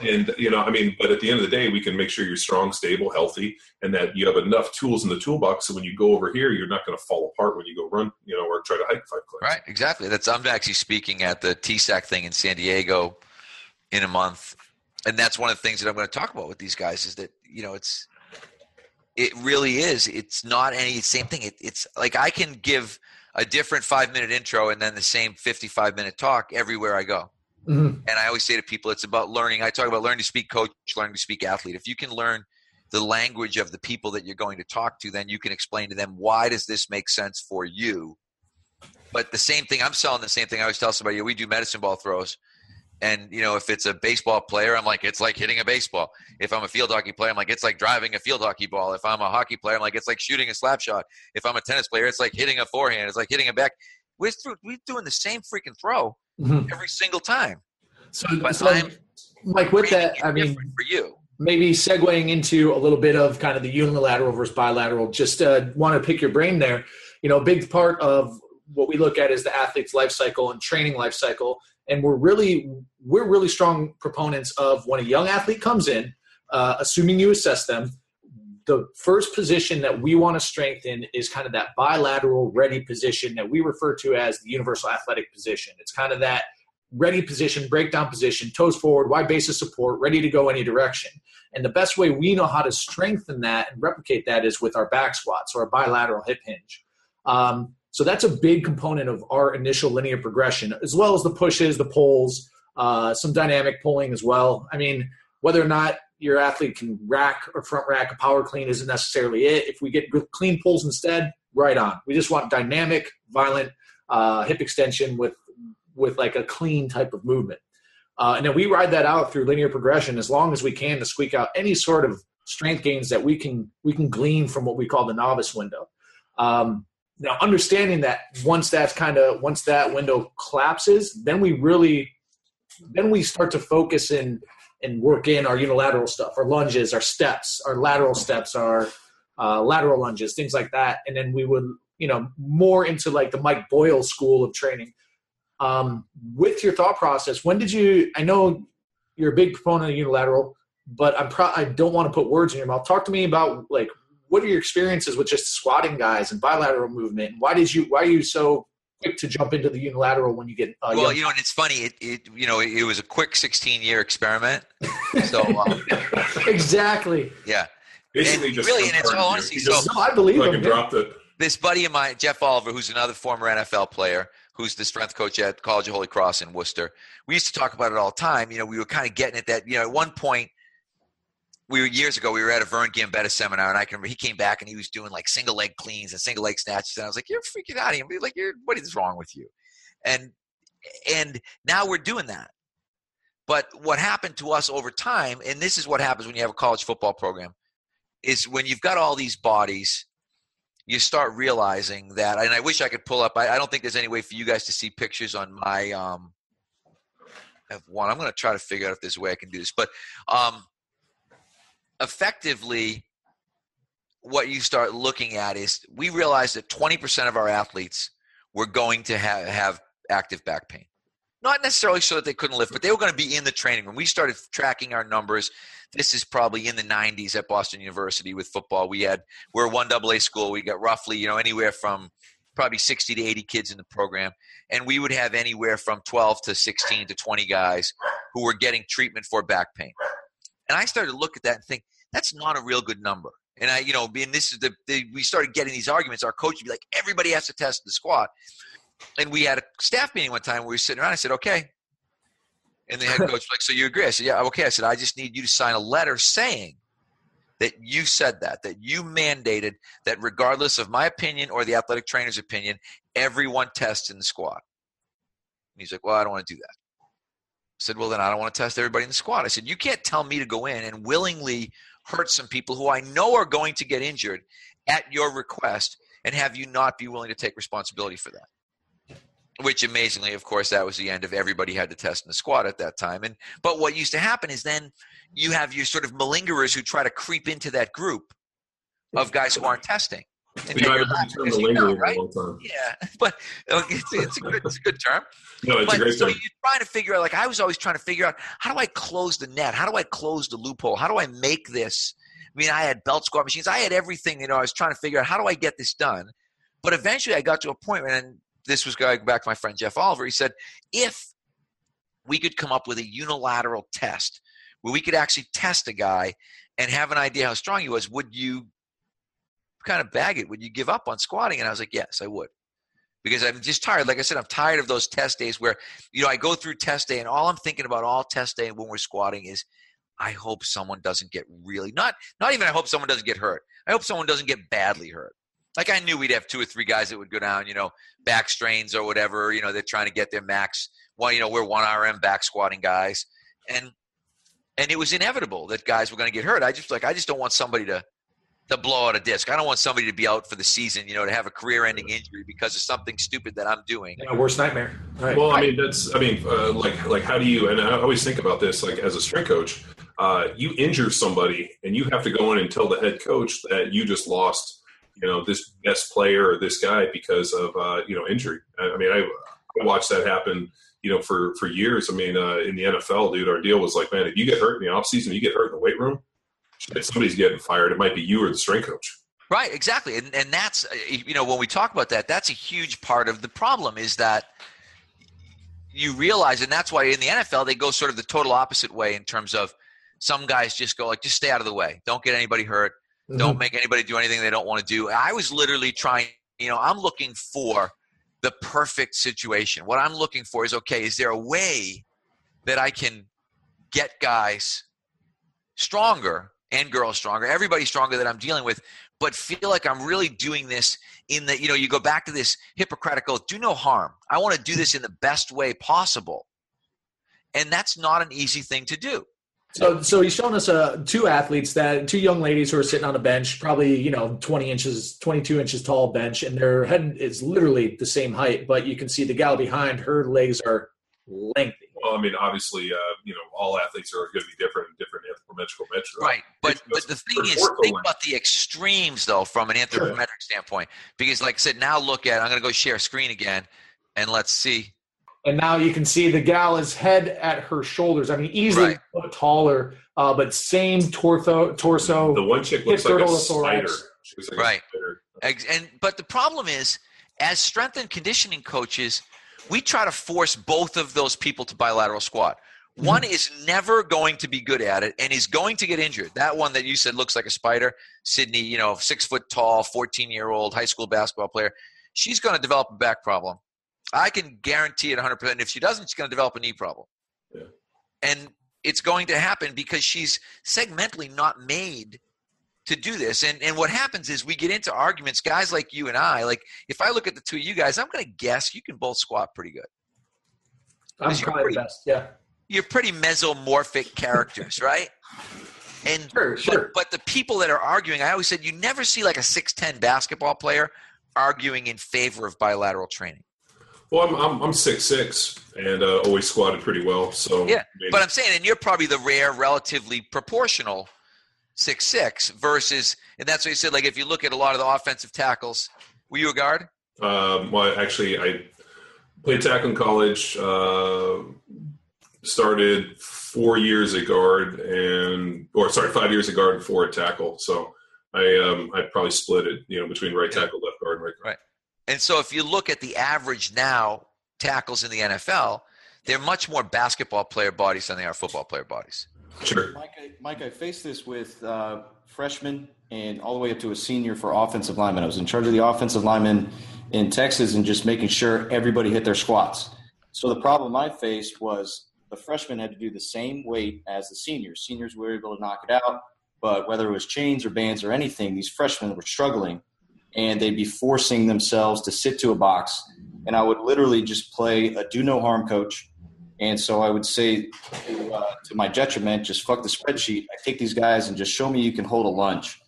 And you know, I mean, but at the end of the day, we can make sure you're strong, stable, healthy, and that you have enough tools in the toolbox. So when you go over here, you're not going to fall apart when you go run, you know, or try to hike five climbs. Right, exactly. That's I'm actually speaking at the TSAC thing in San Diego in a month, and that's one of the things that I'm going to talk about with these guys is that you know it's it really is it's not any same thing it, it's like i can give a different five minute intro and then the same 55 minute talk everywhere i go. Mm-hmm. and i always say to people it's about learning i talk about learning to speak coach learning to speak athlete. If you can learn the language of the people that you're going to talk to then you can explain to them why does this make sense for you. But the same thing i'm selling the same thing i always tell somebody we do medicine ball throws and you know, if it's a baseball player, I'm like, it's like hitting a baseball. If I'm a field hockey player, I'm like, it's like driving a field hockey ball. If I'm a hockey player, I'm like, it's like shooting a slap shot. If I'm a tennis player, it's like hitting a forehand. It's like hitting a back. We're through, we're doing the same freaking throw mm-hmm. every single time. So, so I'm like with that, I mean, for you, maybe segueing into a little bit of kind of the unilateral versus bilateral. Just uh, want to pick your brain there. You know, a big part of what we look at is the athlete's life cycle and training life cycle. And we're really we're really strong proponents of when a young athlete comes in, uh, assuming you assess them, the first position that we want to strengthen is kind of that bilateral ready position that we refer to as the universal athletic position. It's kind of that ready position, breakdown position, toes forward, wide base of support, ready to go any direction. And the best way we know how to strengthen that and replicate that is with our back squats or our bilateral hip hinge. Um, so that's a big component of our initial linear progression, as well as the pushes, the pulls, uh, some dynamic pulling as well. I mean, whether or not your athlete can rack or front rack a power clean isn't necessarily it. If we get clean pulls instead, right on. We just want dynamic, violent uh, hip extension with with like a clean type of movement. Uh, and then we ride that out through linear progression as long as we can to squeak out any sort of strength gains that we can we can glean from what we call the novice window. Um, now, understanding that once that's kind of once that window collapses, then we really then we start to focus in and work in our unilateral stuff, our lunges, our steps, our lateral steps, our uh, lateral lunges, things like that. And then we would, you know, more into like the Mike Boyle school of training. Um, with your thought process, when did you? I know you're a big proponent of unilateral, but I'm pro- I don't want to put words in your mouth. Talk to me about like what are your experiences with just squatting guys and bilateral movement? And why did you? Why are you so quick to jump into the unilateral when you get uh, well young. you know and it's funny it, it you know it, it was a quick 16 year experiment so um, exactly yeah basically and just really and it's all honesty so no, i believe like him, dropped it this buddy of mine jeff oliver who's another former nfl player who's the strength coach at college of holy cross in worcester we used to talk about it all the time you know we were kind of getting at that you know at one point we were years ago. We were at a Vern Gambetta seminar, and I can remember he came back and he was doing like single leg cleans and single leg snatches, and I was like, "You're freaking out of here!" Like, "You're what is wrong with you?" And and now we're doing that. But what happened to us over time, and this is what happens when you have a college football program, is when you've got all these bodies, you start realizing that. And I wish I could pull up. I, I don't think there's any way for you guys to see pictures on my. Um, I have one. I'm going to try to figure out if there's a way I can do this, but. Um, effectively what you start looking at is we realize that 20% of our athletes were going to have, have active back pain. Not necessarily so that they couldn't lift but they were going to be in the training room. We started tracking our numbers. This is probably in the 90s at boston university with football. We had we're one double a school. We got roughly you know anywhere from probably 60 to 80 kids in the program. And we would have anywhere from 12 to 16 to 20 guys who were getting treatment for back pain and I started to look at that and think, that's not a real good number. And I, you know, being this is the, the, we started getting these arguments. Our coach would be like, everybody has to test the squat. And we had a staff meeting one time where we were sitting around. I said, okay. And the head coach was like, so you agree? I said, yeah, okay. I said, I just need you to sign a letter saying that you said that, that you mandated that regardless of my opinion or the athletic trainer's opinion, everyone tests in the squat. And he's like, well, I don't want to do that said, Well, then I don't want to test everybody in the squad. I said, You can't tell me to go in and willingly hurt some people who I know are going to get injured at your request and have you not be willing to take responsibility for that. Which amazingly, of course, that was the end of everybody had to test in the squad at that time. And but what used to happen is then you have your sort of malingerers who try to creep into that group of guys who aren't testing. And you you know, right? Yeah, but uh, it's, it's, a good, it's a good term. No, it's but, a great so term. you're trying to figure out, like I was always trying to figure out, how do I close the net? How do I close the loophole? How do I make this? I mean, I had belt squat machines. I had everything. You know, I was trying to figure out how do I get this done. But eventually, I got to a point, and this was going back to my friend Jeff Oliver. He said, if we could come up with a unilateral test where we could actually test a guy and have an idea how strong he was, would you kind of bag it? Would you give up on squatting? And I was like, yes, I would. Because I'm just tired. Like I said, I'm tired of those test days where, you know, I go through test day and all I'm thinking about all test day when we're squatting is, I hope someone doesn't get really not not even I hope someone doesn't get hurt. I hope someone doesn't get badly hurt. Like I knew we'd have two or three guys that would go down, you know, back strains or whatever. You know, they're trying to get their max. Well, you know, we're one RM back squatting guys, and and it was inevitable that guys were going to get hurt. I just like I just don't want somebody to to blow out a disc. I don't want somebody to be out for the season, you know, to have a career-ending injury because of something stupid that I'm doing. Yeah, worst nightmare. Right. Well, I mean, that's. I mean, uh, like, like, how do you? And I always think about this, like, as a strength coach, uh, you injure somebody, and you have to go in and tell the head coach that you just lost, you know this best player or this guy because of uh, you know injury. I, I mean, I, I watched that happen you know, for for years. I mean, uh, in the NFL, dude, our deal was like, man, if you get hurt in the offseason, you get hurt in the weight room, somebody's getting fired. It might be you or the strength coach. Right, exactly, and and that's uh, you know when we talk about that, that's a huge part of the problem is that you realize, and that's why in the NFL they go sort of the total opposite way in terms of some guys just go like, just stay out of the way, don't get anybody hurt, mm-hmm. don't make anybody do anything they don't want to do. I was literally trying, you know, I'm looking for the perfect situation. What I'm looking for is okay, is there a way that I can get guys stronger and girls stronger, everybody stronger that I'm dealing with, but feel like I'm really doing this in the, you know, you go back to this Hippocratic do no harm. I want to do this in the best way possible. And that's not an easy thing to do. So, so he's shown us uh, two athletes that two young ladies who are sitting on a bench, probably you know twenty inches, twenty two inches tall bench, and their head is literally the same height, but you can see the gal behind her legs are lengthy. Well, I mean, obviously, uh, you know, all athletes are going to be different, different anthropometrical measures. Right, but but the thing is, think about the extremes though, from an anthropometric sure. standpoint, because like I said, now look at. I'm going to go share screen again, and let's see and now you can see the gal is head at her shoulders. I mean, easily right. taller, uh, but same torso. Torso. The one chick looks like a spider. Like right. A spider. And but the problem is, as strength and conditioning coaches, we try to force both of those people to bilateral squat. Mm-hmm. One is never going to be good at it and is going to get injured. That one that you said looks like a spider, Sydney, you know, six foot tall, 14 year old high school basketball player. She's going to develop a back problem. I can guarantee it 100%. If she doesn't, she's going to develop a knee problem. Yeah. And it's going to happen because she's segmentally not made to do this. And and what happens is we get into arguments, guys like you and I, like if I look at the two of you guys, I'm going to guess you can both squat pretty good. I'm probably pretty, the best, yeah. You're pretty mesomorphic characters, right? And sure, sure. But, but the people that are arguing, I always said you never see like a 6'10 basketball player arguing in favor of bilateral training. Well, I'm I'm, I'm six six and uh, always squatted pretty well. So yeah, I mean, but I'm saying, and you're probably the rare, relatively proportional six six versus, and that's what you said. Like if you look at a lot of the offensive tackles, were you a guard? Um, well, actually, I played tackle in college. Uh, started four years at guard and, or sorry, five years at guard and four at tackle. So I um, I probably split it, you know, between right tackle, left guard, and right guard. Right. And so if you look at the average now tackles in the NFL, they're much more basketball player bodies than they are football player bodies. Sure. Mike, I, Mike, I faced this with uh, freshmen and all the way up to a senior for offensive linemen. I was in charge of the offensive linemen in Texas and just making sure everybody hit their squats. So the problem I faced was the freshmen had to do the same weight as the seniors. Seniors were able to knock it out, but whether it was chains or bands or anything, these freshmen were struggling and they'd be forcing themselves to sit to a box. And I would literally just play a do no harm coach. And so I would say to, uh, to my detriment, just fuck the spreadsheet. I take these guys and just show me you can hold a lunge.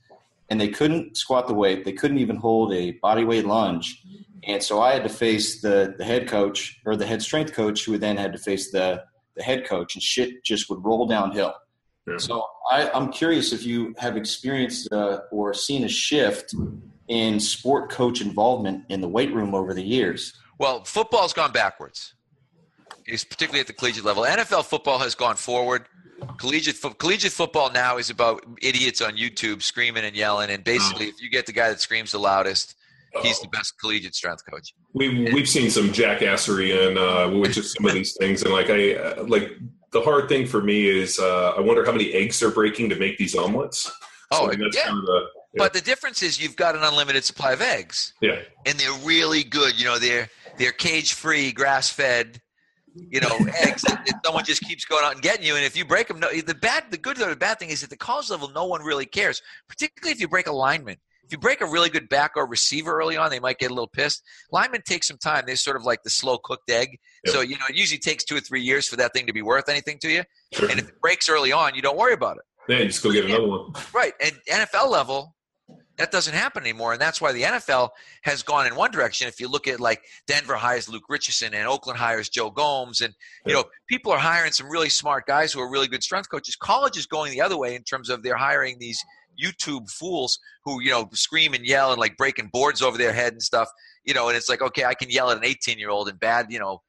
And they couldn't squat the weight. They couldn't even hold a body weight lunge. And so I had to face the, the head coach or the head strength coach who then had to face the, the head coach and shit just would roll downhill. Yeah. So I, am curious if you have experienced uh, or seen a shift in sport coach involvement in the weight room over the years? Well, football's gone backwards, it's particularly at the collegiate level. NFL football has gone forward. Collegiate fo- collegiate football now is about idiots on YouTube screaming and yelling, and basically, if you get the guy that screams the loudest, he's the best collegiate strength coach. We've we've seen some jackassery and uh, with just some of these things, and like I uh, like the hard thing for me is uh, I wonder how many eggs they're breaking to make these omelets. Oh, that's yeah. kind of the but the difference is you've got an unlimited supply of eggs. Yeah. And they're really good. You know, they're they're cage free, grass fed. You know, eggs that, that, someone just keeps going out and getting you. And if you break them, no, the bad, the good or the bad thing is at the college level, no one really cares. Particularly if you break a lineman. If you break a really good back or receiver early on, they might get a little pissed. Linemen take some time. They're sort of like the slow cooked egg. Yep. So, you know, it usually takes two or three years for that thing to be worth anything to you. Sure. And if it breaks early on, you don't worry about it. Yeah, you just go get another one. Right. And NFL level, that doesn't happen anymore, and that's why the NFL has gone in one direction. If you look at like Denver hires Luke Richardson and Oakland hires Joe Gomes, and you know people are hiring some really smart guys who are really good strength coaches. College is going the other way in terms of they're hiring these YouTube fools who you know scream and yell and like breaking boards over their head and stuff. You know, and it's like okay, I can yell at an 18 year old and bad, you know,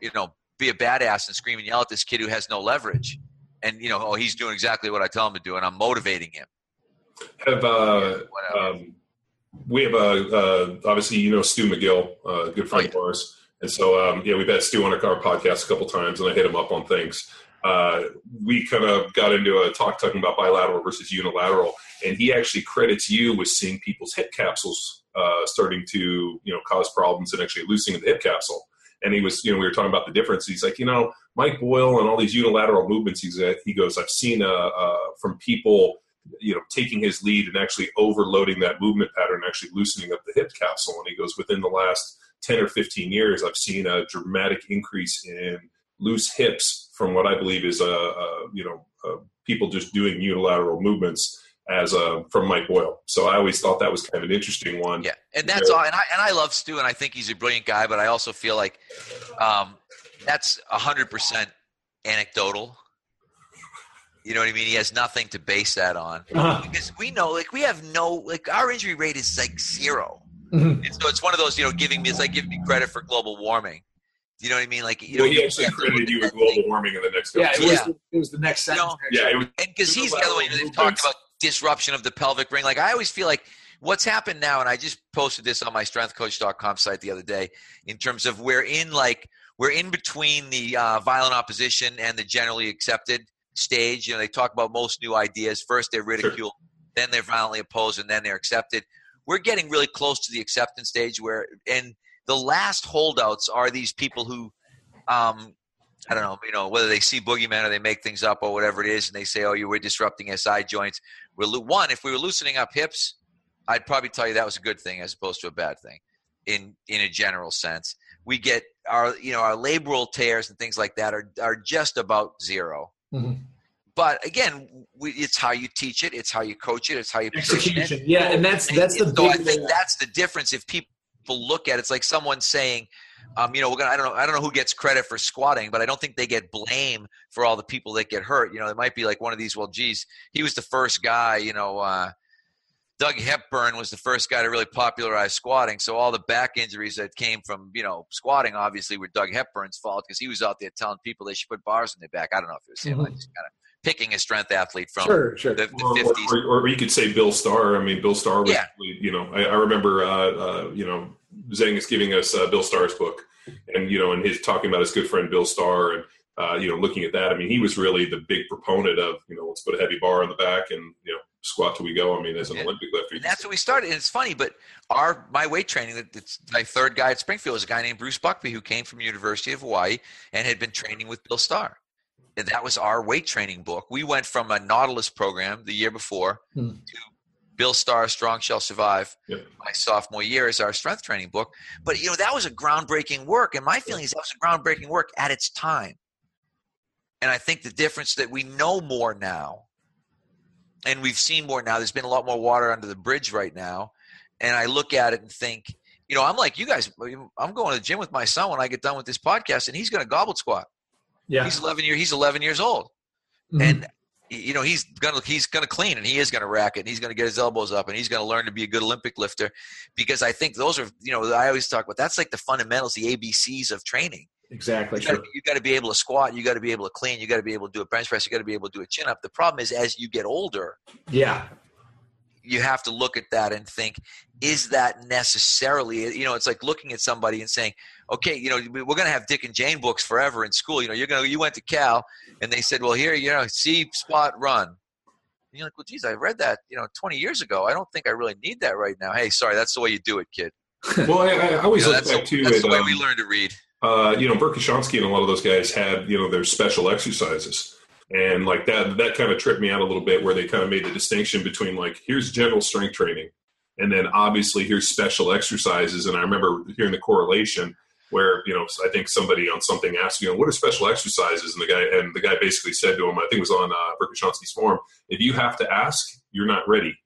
you know, be a badass and scream and yell at this kid who has no leverage, and you know, oh, he's doing exactly what I tell him to do, and I'm motivating him. Have uh, yeah, um, we have a uh, obviously you know Stu McGill, uh, good friend oh, yeah. of ours, and so um, yeah, we've had Stu on our podcast a couple times, and I hit him up on things. Uh, we kind of got into a talk talking about bilateral versus unilateral, and he actually credits you with seeing people's hip capsules uh, starting to you know cause problems and actually loosening the hip capsule. And he was, you know, we were talking about the difference. He's like, you know, Mike Boyle and all these unilateral movements. He's, he goes, I've seen uh, uh, from people you know taking his lead and actually overloading that movement pattern actually loosening up the hip capsule and he goes within the last 10 or 15 years i've seen a dramatic increase in loose hips from what i believe is a, a you know a people just doing unilateral movements as a from Mike Boyle. So I always thought that was kind of an interesting one. Yeah, and that's all. And I and I love Stu, and I think he's a brilliant guy. But I also feel like um, that's hundred percent anecdotal. You know what I mean? He has nothing to base that on uh-huh. because we know, like, we have no, like, our injury rate is like 0 mm-hmm. so it's one of those, you know, giving me, it's like giving me credit for global warming. You know what I mean? Like, you well, know, he actually credited you with global thing. warming in the next. Yeah, it was, yeah. The, it was the next sentence. You know, yeah, was, and because he's the other one. They've talked about disruption of the pelvic ring. Like, I always feel like what's happened now, and I just posted this on my StrengthCoach.com site the other day. In terms of we're in like we're in between the uh, violent opposition and the generally accepted stage. You know, they talk about most new ideas. First, they're ridiculed, sure. then they're violently opposed, and then they're accepted. We're getting really close to the acceptance stage where, and the last holdouts are these people who, um, I don't know, you know, whether they see boogeyman or they make things up or whatever it is, and they say, "Oh, you were disrupting SI joints." We're one, if we were loosening up hips, I'd probably tell you that was a good thing as opposed to a bad thing, in in a general sense. We get our, you know, our labral tears and things like that are are just about 0 mm-hmm. But again, we, it's how you teach it, it's how you coach it, it's how you execution. It. Yeah, and that's that's the. So I think that's the difference. If people look at it, it's like someone saying, um, you know, we're gonna. I don't know. I don't know who gets credit for squatting, but I don't think they get blame for all the people that get hurt. You know, it might be like one of these. Well, geez, he was the first guy. You know, uh, Doug Hepburn was the first guy to really popularize squatting. So all the back injuries that came from you know squatting obviously were Doug Hepburn's fault because he was out there telling people they should put bars in their back. I don't know if it was him. Mm-hmm. I just kind of picking a strength athlete from sure, sure. the, the 50s. Or, or, you could say Bill Starr. I mean, Bill Starr was, yeah. you know, I, I remember, uh, uh, you know, Zangus giving us uh, Bill Starr's book and, you know, and his talking about his good friend Bill Starr and, uh, you know, looking at that. I mean, he was really the big proponent of, you know, let's put a heavy bar on the back and, you know, squat till we go. I mean, as an yeah. Olympic lifter. And that's what we started. And it's funny, but our my weight training, it's my third guy at Springfield is a guy named Bruce Buckby who came from University of Hawaii and had been training with Bill Starr. That was our weight training book. We went from a Nautilus program the year before hmm. to Bill Starr, Strong Shall Survive. Yep. My sophomore year is our strength training book. But you know that was a groundbreaking work, and my feeling is that was a groundbreaking work at its time. And I think the difference that we know more now and we've seen more now. There's been a lot more water under the bridge right now, and I look at it and think, you know, I'm like you guys. I'm going to the gym with my son when I get done with this podcast, and he's going to goblet squat. Yeah, he's 11 year. He's 11 years old, mm-hmm. and you know he's gonna he's gonna clean and he is gonna rack it and he's gonna get his elbows up and he's gonna learn to be a good Olympic lifter because I think those are you know I always talk about that's like the fundamentals the ABCs of training Exactly. You got, to, to be able to squat. You got to be able to clean. You got to be able to do a bench press. You got to be able to do a chin up. The problem is, as you get older, yeah, you have to look at that and think, is that necessarily? You know, it's like looking at somebody and saying, okay, you know, we're going to have Dick and Jane books forever in school. You know, you're going to you went to Cal, and they said, well, here, you know, see, spot, run. And you're like, well, geez, I read that, you know, 20 years ago. I don't think I really need that right now. Hey, sorry, that's the way you do it, kid. well, I, I always you know, look back too. That's the way um, we learn to read uh, you know, Verkhoshansky and a lot of those guys had, you know, their special exercises. And like that, that kind of tripped me out a little bit where they kind of made the distinction between like, here's general strength training. And then obviously here's special exercises. And I remember hearing the correlation where, you know, I think somebody on something asked, you know, what are special exercises? And the guy, and the guy basically said to him, I think it was on uh, Verkhoshansky's forum, if you have to ask, you're not ready.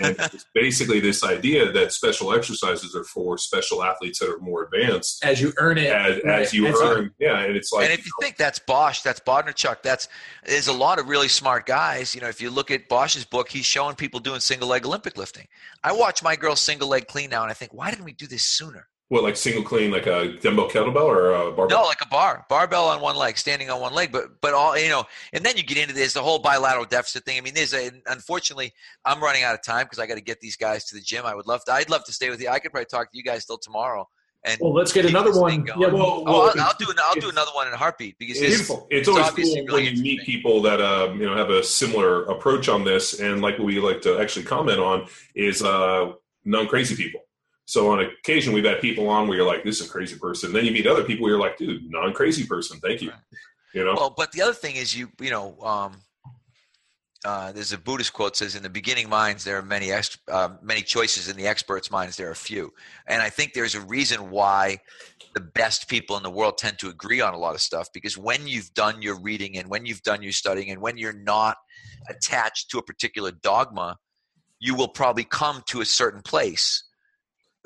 And it's basically this idea that special exercises are for special athletes that are more advanced. As you earn it, as, right. as you as earn, you, yeah, and it's like. And if you, know, think that's Bosch, that's Bondarchuk, that's there's a lot of really smart guys. You know, if you look at Bosch's book, he's showing people doing single leg Olympic lifting. I watch my girl single leg clean now, and I think, why didn't we do this sooner? What, like single clean, like a dumbbell kettlebell or a barbell? No, like a bar, barbell on one leg, standing on one leg. But but all you know, and then you get into this the whole bilateral deficit thing. I mean, there's a unfortunately, I'm running out of time because I got to get these guys to the gym. I would love to. I'd love to stay with you. I could probably talk to you guys till tomorrow. And well, let's get another one. Yeah, well, well oh, I'll, I'll, do I'll do another one in a heartbeat because it's, it's, it's always cool really when you meet people that um, you know have a similar approach on this, and like what we like to actually comment on is uh, non crazy people. So on occasion, we've had people on where you're like, "This is a crazy person." Then you meet other people where you're like, "Dude, non-crazy person, thank you." You know. Well, but the other thing is, you you know, um, uh, there's a Buddhist quote says, "In the beginning minds, there are many ex- uh, many choices. In the experts' minds, there are few." And I think there's a reason why the best people in the world tend to agree on a lot of stuff because when you've done your reading and when you've done your studying and when you're not attached to a particular dogma, you will probably come to a certain place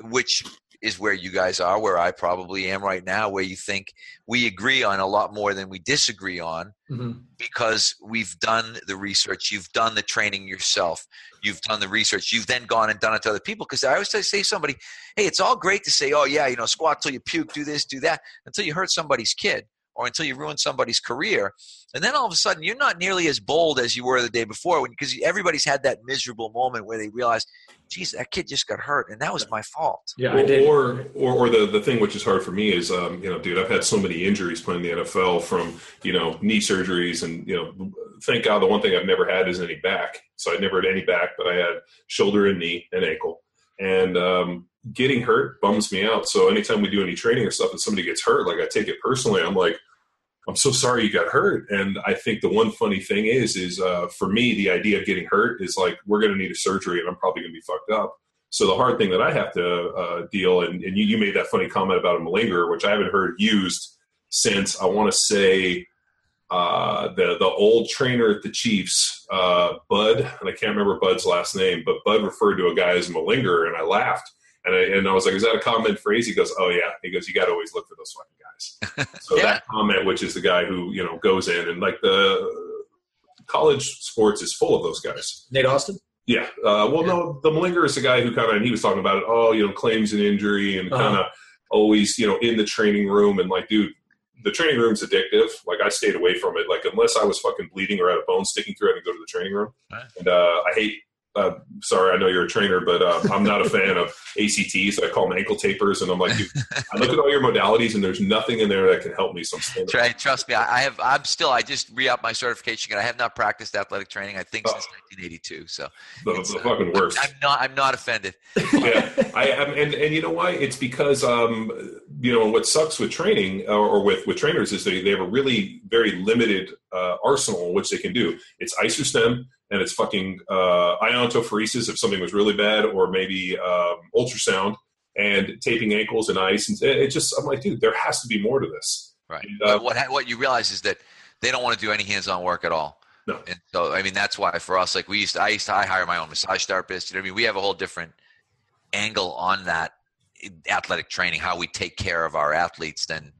which is where you guys are, where I probably am right now, where you think we agree on a lot more than we disagree on mm-hmm. because we've done the research, you've done the training yourself, you've done the research, you've then gone and done it to other people. Because I always say to somebody, hey, it's all great to say, oh, yeah, you know, squat till you puke, do this, do that, until you hurt somebody's kid or until you ruin somebody's career. And then all of a sudden, you're not nearly as bold as you were the day before because everybody's had that miserable moment where they realize, geez, that kid just got hurt, and that was my fault. Yeah, or, or, or the the thing which is hard for me is, um, you know, dude, I've had so many injuries playing the NFL from you know knee surgeries, and you know, thank God the one thing I've never had is any back. So I never had any back, but I had shoulder and knee and ankle, and um, getting hurt bums me out. So anytime we do any training or stuff, and somebody gets hurt, like I take it personally. I'm like, I'm so sorry you got hurt. And I think the one funny thing is, is uh, for me, the idea of getting hurt is like, we're going to need a surgery and I'm probably going to be fucked up. So the hard thing that I have to uh, deal, and, and you, you, made that funny comment about a malingerer, which I haven't heard used since I want to say uh, the the old trainer at the Chiefs, uh, Bud, and I can't remember Bud's last name, but Bud referred to a guy as a malingerer, and I laughed. And I, and I was like, is that a common phrase? He goes, oh yeah. He goes, you got to always look for those fucking guys. So yeah. that comment, which is the guy who, you know, goes in and like the college sports is full of those guys. Nate Austin? Yeah. Uh, well, yeah. no, the malingerer is a guy who kind of, and he was talking about it, oh, you know, claims an injury and uh-huh. kind of always, you know, in the training room and like, dude, the training room's addictive. Like I stayed away from it. Like unless I was fucking bleeding or had a bone sticking through, I had to go to the training room. Right. And uh, I hate uh, sorry, I know you're a trainer, but uh, I'm not a fan of ACTs. I call them ankle tapers, and I'm like, I look at all your modalities, and there's nothing in there that can help me. So Try, trust me, I have. I'm still. I just re-upped my certification, and I have not practiced athletic training. I think since 1982. So the, the fucking worst. I'm, I'm, not. I'm not offended. yeah, I am, and and you know why? It's because um, you know what sucks with training or, or with with trainers is they they have a really very limited uh, arsenal in which they can do. It's Isostim and it's fucking uh, iontophoresis if something was really bad, or maybe um, ultrasound and taping ankles and ice. And it just, I'm like, dude, there has to be more to this. Right. And, uh, what what you realize is that they don't want to do any hands-on work at all. No. And so, I mean, that's why for us, like we used to, I used to, I hire my own massage therapist. You know, I mean, we have a whole different angle on that athletic training, how we take care of our athletes than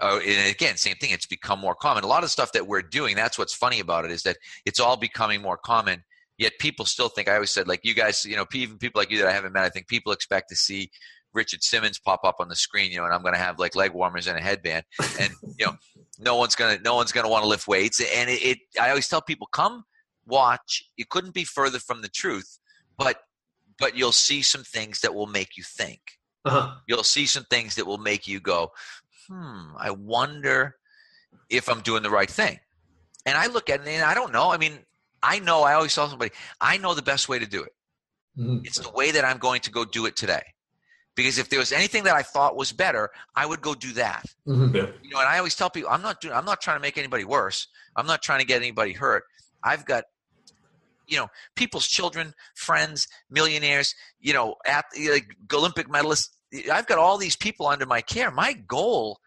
uh, and again, same thing. It's become more common. A lot of stuff that we're doing. That's what's funny about it is that it's all becoming more common. Yet people still think. I always said, like you guys, you know, even people like you that I haven't met. I think people expect to see Richard Simmons pop up on the screen, you know, and I'm going to have like leg warmers and a headband, and you know, no one's gonna, no one's gonna want to lift weights. And it, it, I always tell people, come watch. You couldn't be further from the truth, but, but you'll see some things that will make you think. Uh-huh. You'll see some things that will make you go, hmm, I wonder if I'm doing the right thing. And I look at it and I don't know. I mean, I know, I always tell somebody, I know the best way to do it. Mm-hmm. It's the way that I'm going to go do it today. Because if there was anything that I thought was better, I would go do that. Mm-hmm. Yeah. You know, and I always tell people, I'm not doing, I'm not trying to make anybody worse. I'm not trying to get anybody hurt. I've got, you know, people's children, friends, millionaires, you know, at, like Olympic medalists, I've got all these people under my care. My goal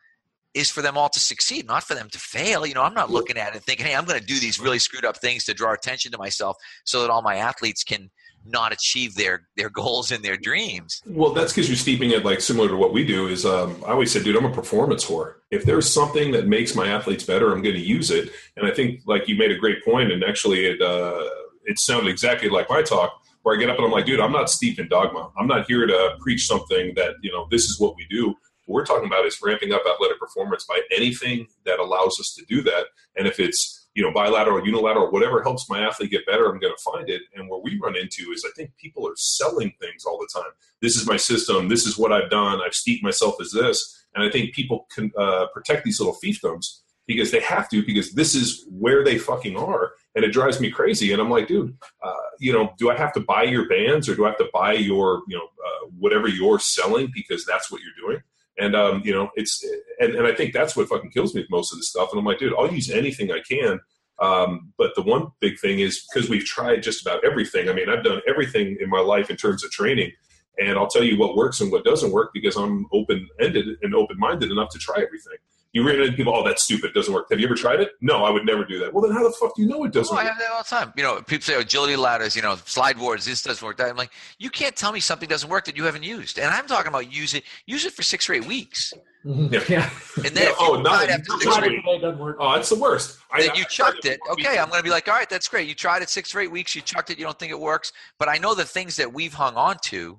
is for them all to succeed, not for them to fail. You know, I'm not looking at it thinking, hey, I'm going to do these really screwed up things to draw attention to myself so that all my athletes can not achieve their their goals and their dreams. Well, that's because you're steeping it like similar to what we do. Is um, I always said, dude, I'm a performance whore. If there's something that makes my athletes better, I'm going to use it. And I think like you made a great point, and actually it uh, it sounded exactly like my talk. Where I get up and I'm like, dude, I'm not steeped in dogma. I'm not here to preach something that you know this is what we do. What we're talking about is ramping up athletic performance by anything that allows us to do that. And if it's you know, bilateral, unilateral, whatever helps my athlete get better, I'm going to find it. And where we run into is I think people are selling things all the time. This is my system. This is what I've done. I've steeped myself as this. And I think people can uh, protect these little fiefdoms because they have to, because this is where they fucking are. And it drives me crazy. And I'm like, dude, uh, you know, do I have to buy your bands or do I have to buy your, you know, uh, whatever you're selling because that's what you're doing? And um, you know, it's and, and I think that's what fucking kills me with most of this stuff. And I'm like, dude, I'll use anything I can. Um, but the one big thing is because we've tried just about everything. I mean, I've done everything in my life in terms of training, and I'll tell you what works and what doesn't work because I'm open ended and open minded enough to try everything. You run into people, oh, that's stupid, doesn't work. Have you ever tried it? No, I would never do that. Well, then how the fuck do you know it doesn't oh, work? I have that all the time. You know, people say oh, agility ladders, you know, slide boards, this doesn't work. That. I'm like, you can't tell me something doesn't work that you haven't used. And I'm talking about use it, use it for six or eight weeks. Yeah. And then yeah, oh, not after six or eight, oh, it's the worst. Then I, you I chucked it. Okay, I'm going to be like, all right, that's great. You tried it six or eight weeks. You chucked it. You don't think it works. But I know the things that we've hung on to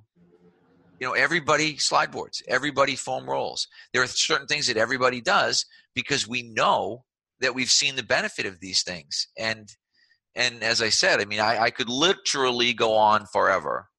you know everybody slide boards everybody foam rolls. There are certain things that everybody does because we know that we've seen the benefit of these things. And and as i said i mean i, I could literally go on forever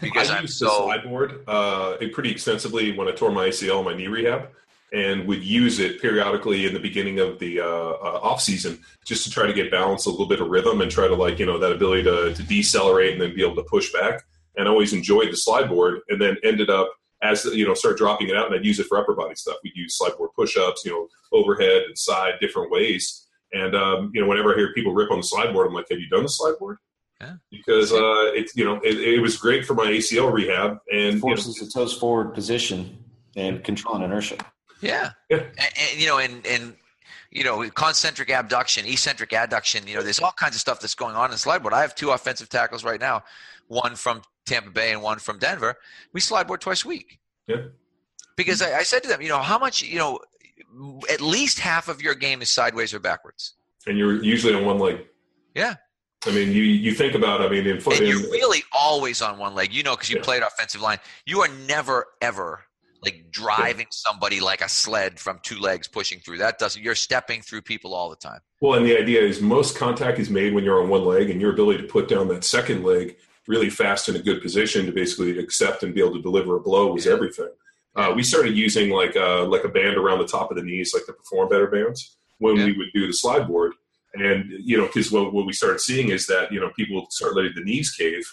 because I am used so, the slide board uh, pretty extensively when I tore my ACL, my knee rehab, and would use it periodically in the beginning of the uh, uh, off season just to try to get balance, a little bit of rhythm, and try to like you know that ability to, to decelerate and then be able to push back and always enjoyed the slide board and then ended up as you know start dropping it out and I'd use it for upper body stuff. We'd use slide board push-ups, you know, overhead and side, different ways. And um, you know, whenever I hear people rip on the slide board, I'm like, "Have you done the slide board?" Yeah. Because uh, it's you know it, it, was great for my ACL rehab and forces you know, the toes forward position and control and inertia. Yeah, yeah. And, and, you know, and and you know, concentric abduction, eccentric adduction. You know, there's all kinds of stuff that's going on in the slide board. I have two offensive tackles right now, one from Tampa Bay and one from Denver, we slide board twice a week. Yeah. Because I, I said to them, you know, how much, you know, at least half of your game is sideways or backwards. And you're usually on one leg. Yeah. I mean, you you think about. I mean, in foot, and you're really always on one leg. You know, because you yeah. played offensive line. You are never ever like driving yeah. somebody like a sled from two legs pushing through. That doesn't. You're stepping through people all the time. Well, and the idea is most contact is made when you're on one leg, and your ability to put down that second leg really fast in a good position to basically accept and be able to deliver a blow was everything. Uh, we started using like a, uh, like a band around the top of the knees, like the Perform Better bands, when yeah. we would do the slide board. And you know, because what, what we started seeing is that you know people start letting the knees cave,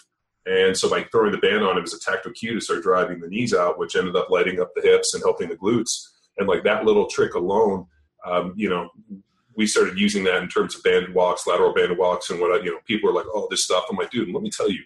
and so by throwing the band on, it was a tactile cue to start driving the knees out, which ended up lighting up the hips and helping the glutes. And like that little trick alone, um, you know, we started using that in terms of band walks, lateral band walks, and what I, you know, people are like, "Oh, this stuff." I'm like, "Dude, let me tell you,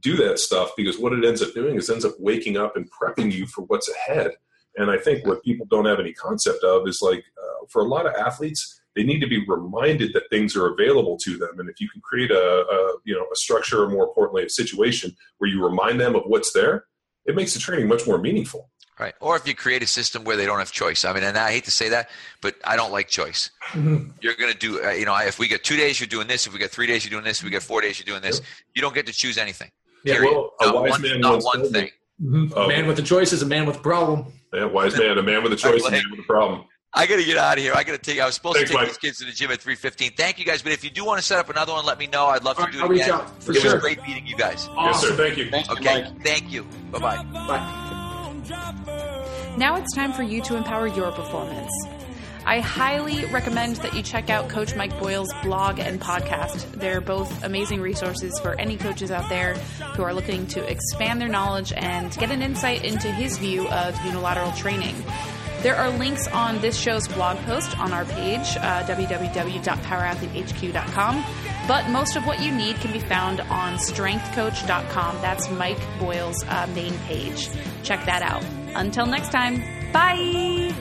do that stuff because what it ends up doing is ends up waking up and prepping you for what's ahead. And I think what people don't have any concept of is like uh, for a lot of athletes, they need to be reminded that things are available to them. And if you can create a, a you know a structure, or more importantly, a situation where you remind them of what's there, it makes the training much more meaningful. Right. Or if you create a system where they don't have choice. I mean, and I hate to say that, but I don't like choice. Mm-hmm. You're going to do, uh, you know, if we get two days, you're doing this. If we get three days, you're doing this. If we get four days, you're doing this. Yep. You don't get to choose anything. Yeah, well, a not wise one, man not one thing. Mm-hmm. A man with a choice is a man with a problem. Yeah, wise man. A man with a choice is a man with a problem. I got to get out of here. I got to take. I was supposed Thanks, to take Mike. these kids to the gym at three fifteen. Thank you guys. But if you do want to set up another one, let me know. I'd love to do it I'll again. Out, for it sure. was great meeting you guys. Awesome. Yes, sir. Thank you. Thank okay. You, Thank you. Bye-bye. Bye. Now it's time for you to empower your performance. I highly recommend that you check out Coach Mike Boyle's blog and podcast. They're both amazing resources for any coaches out there who are looking to expand their knowledge and get an insight into his view of unilateral training. There are links on this show's blog post on our page, uh, www.powerathletehq.com. But most of what you need can be found on strengthcoach.com. That's Mike Boyle's uh, main page. Check that out. Until next time, bye!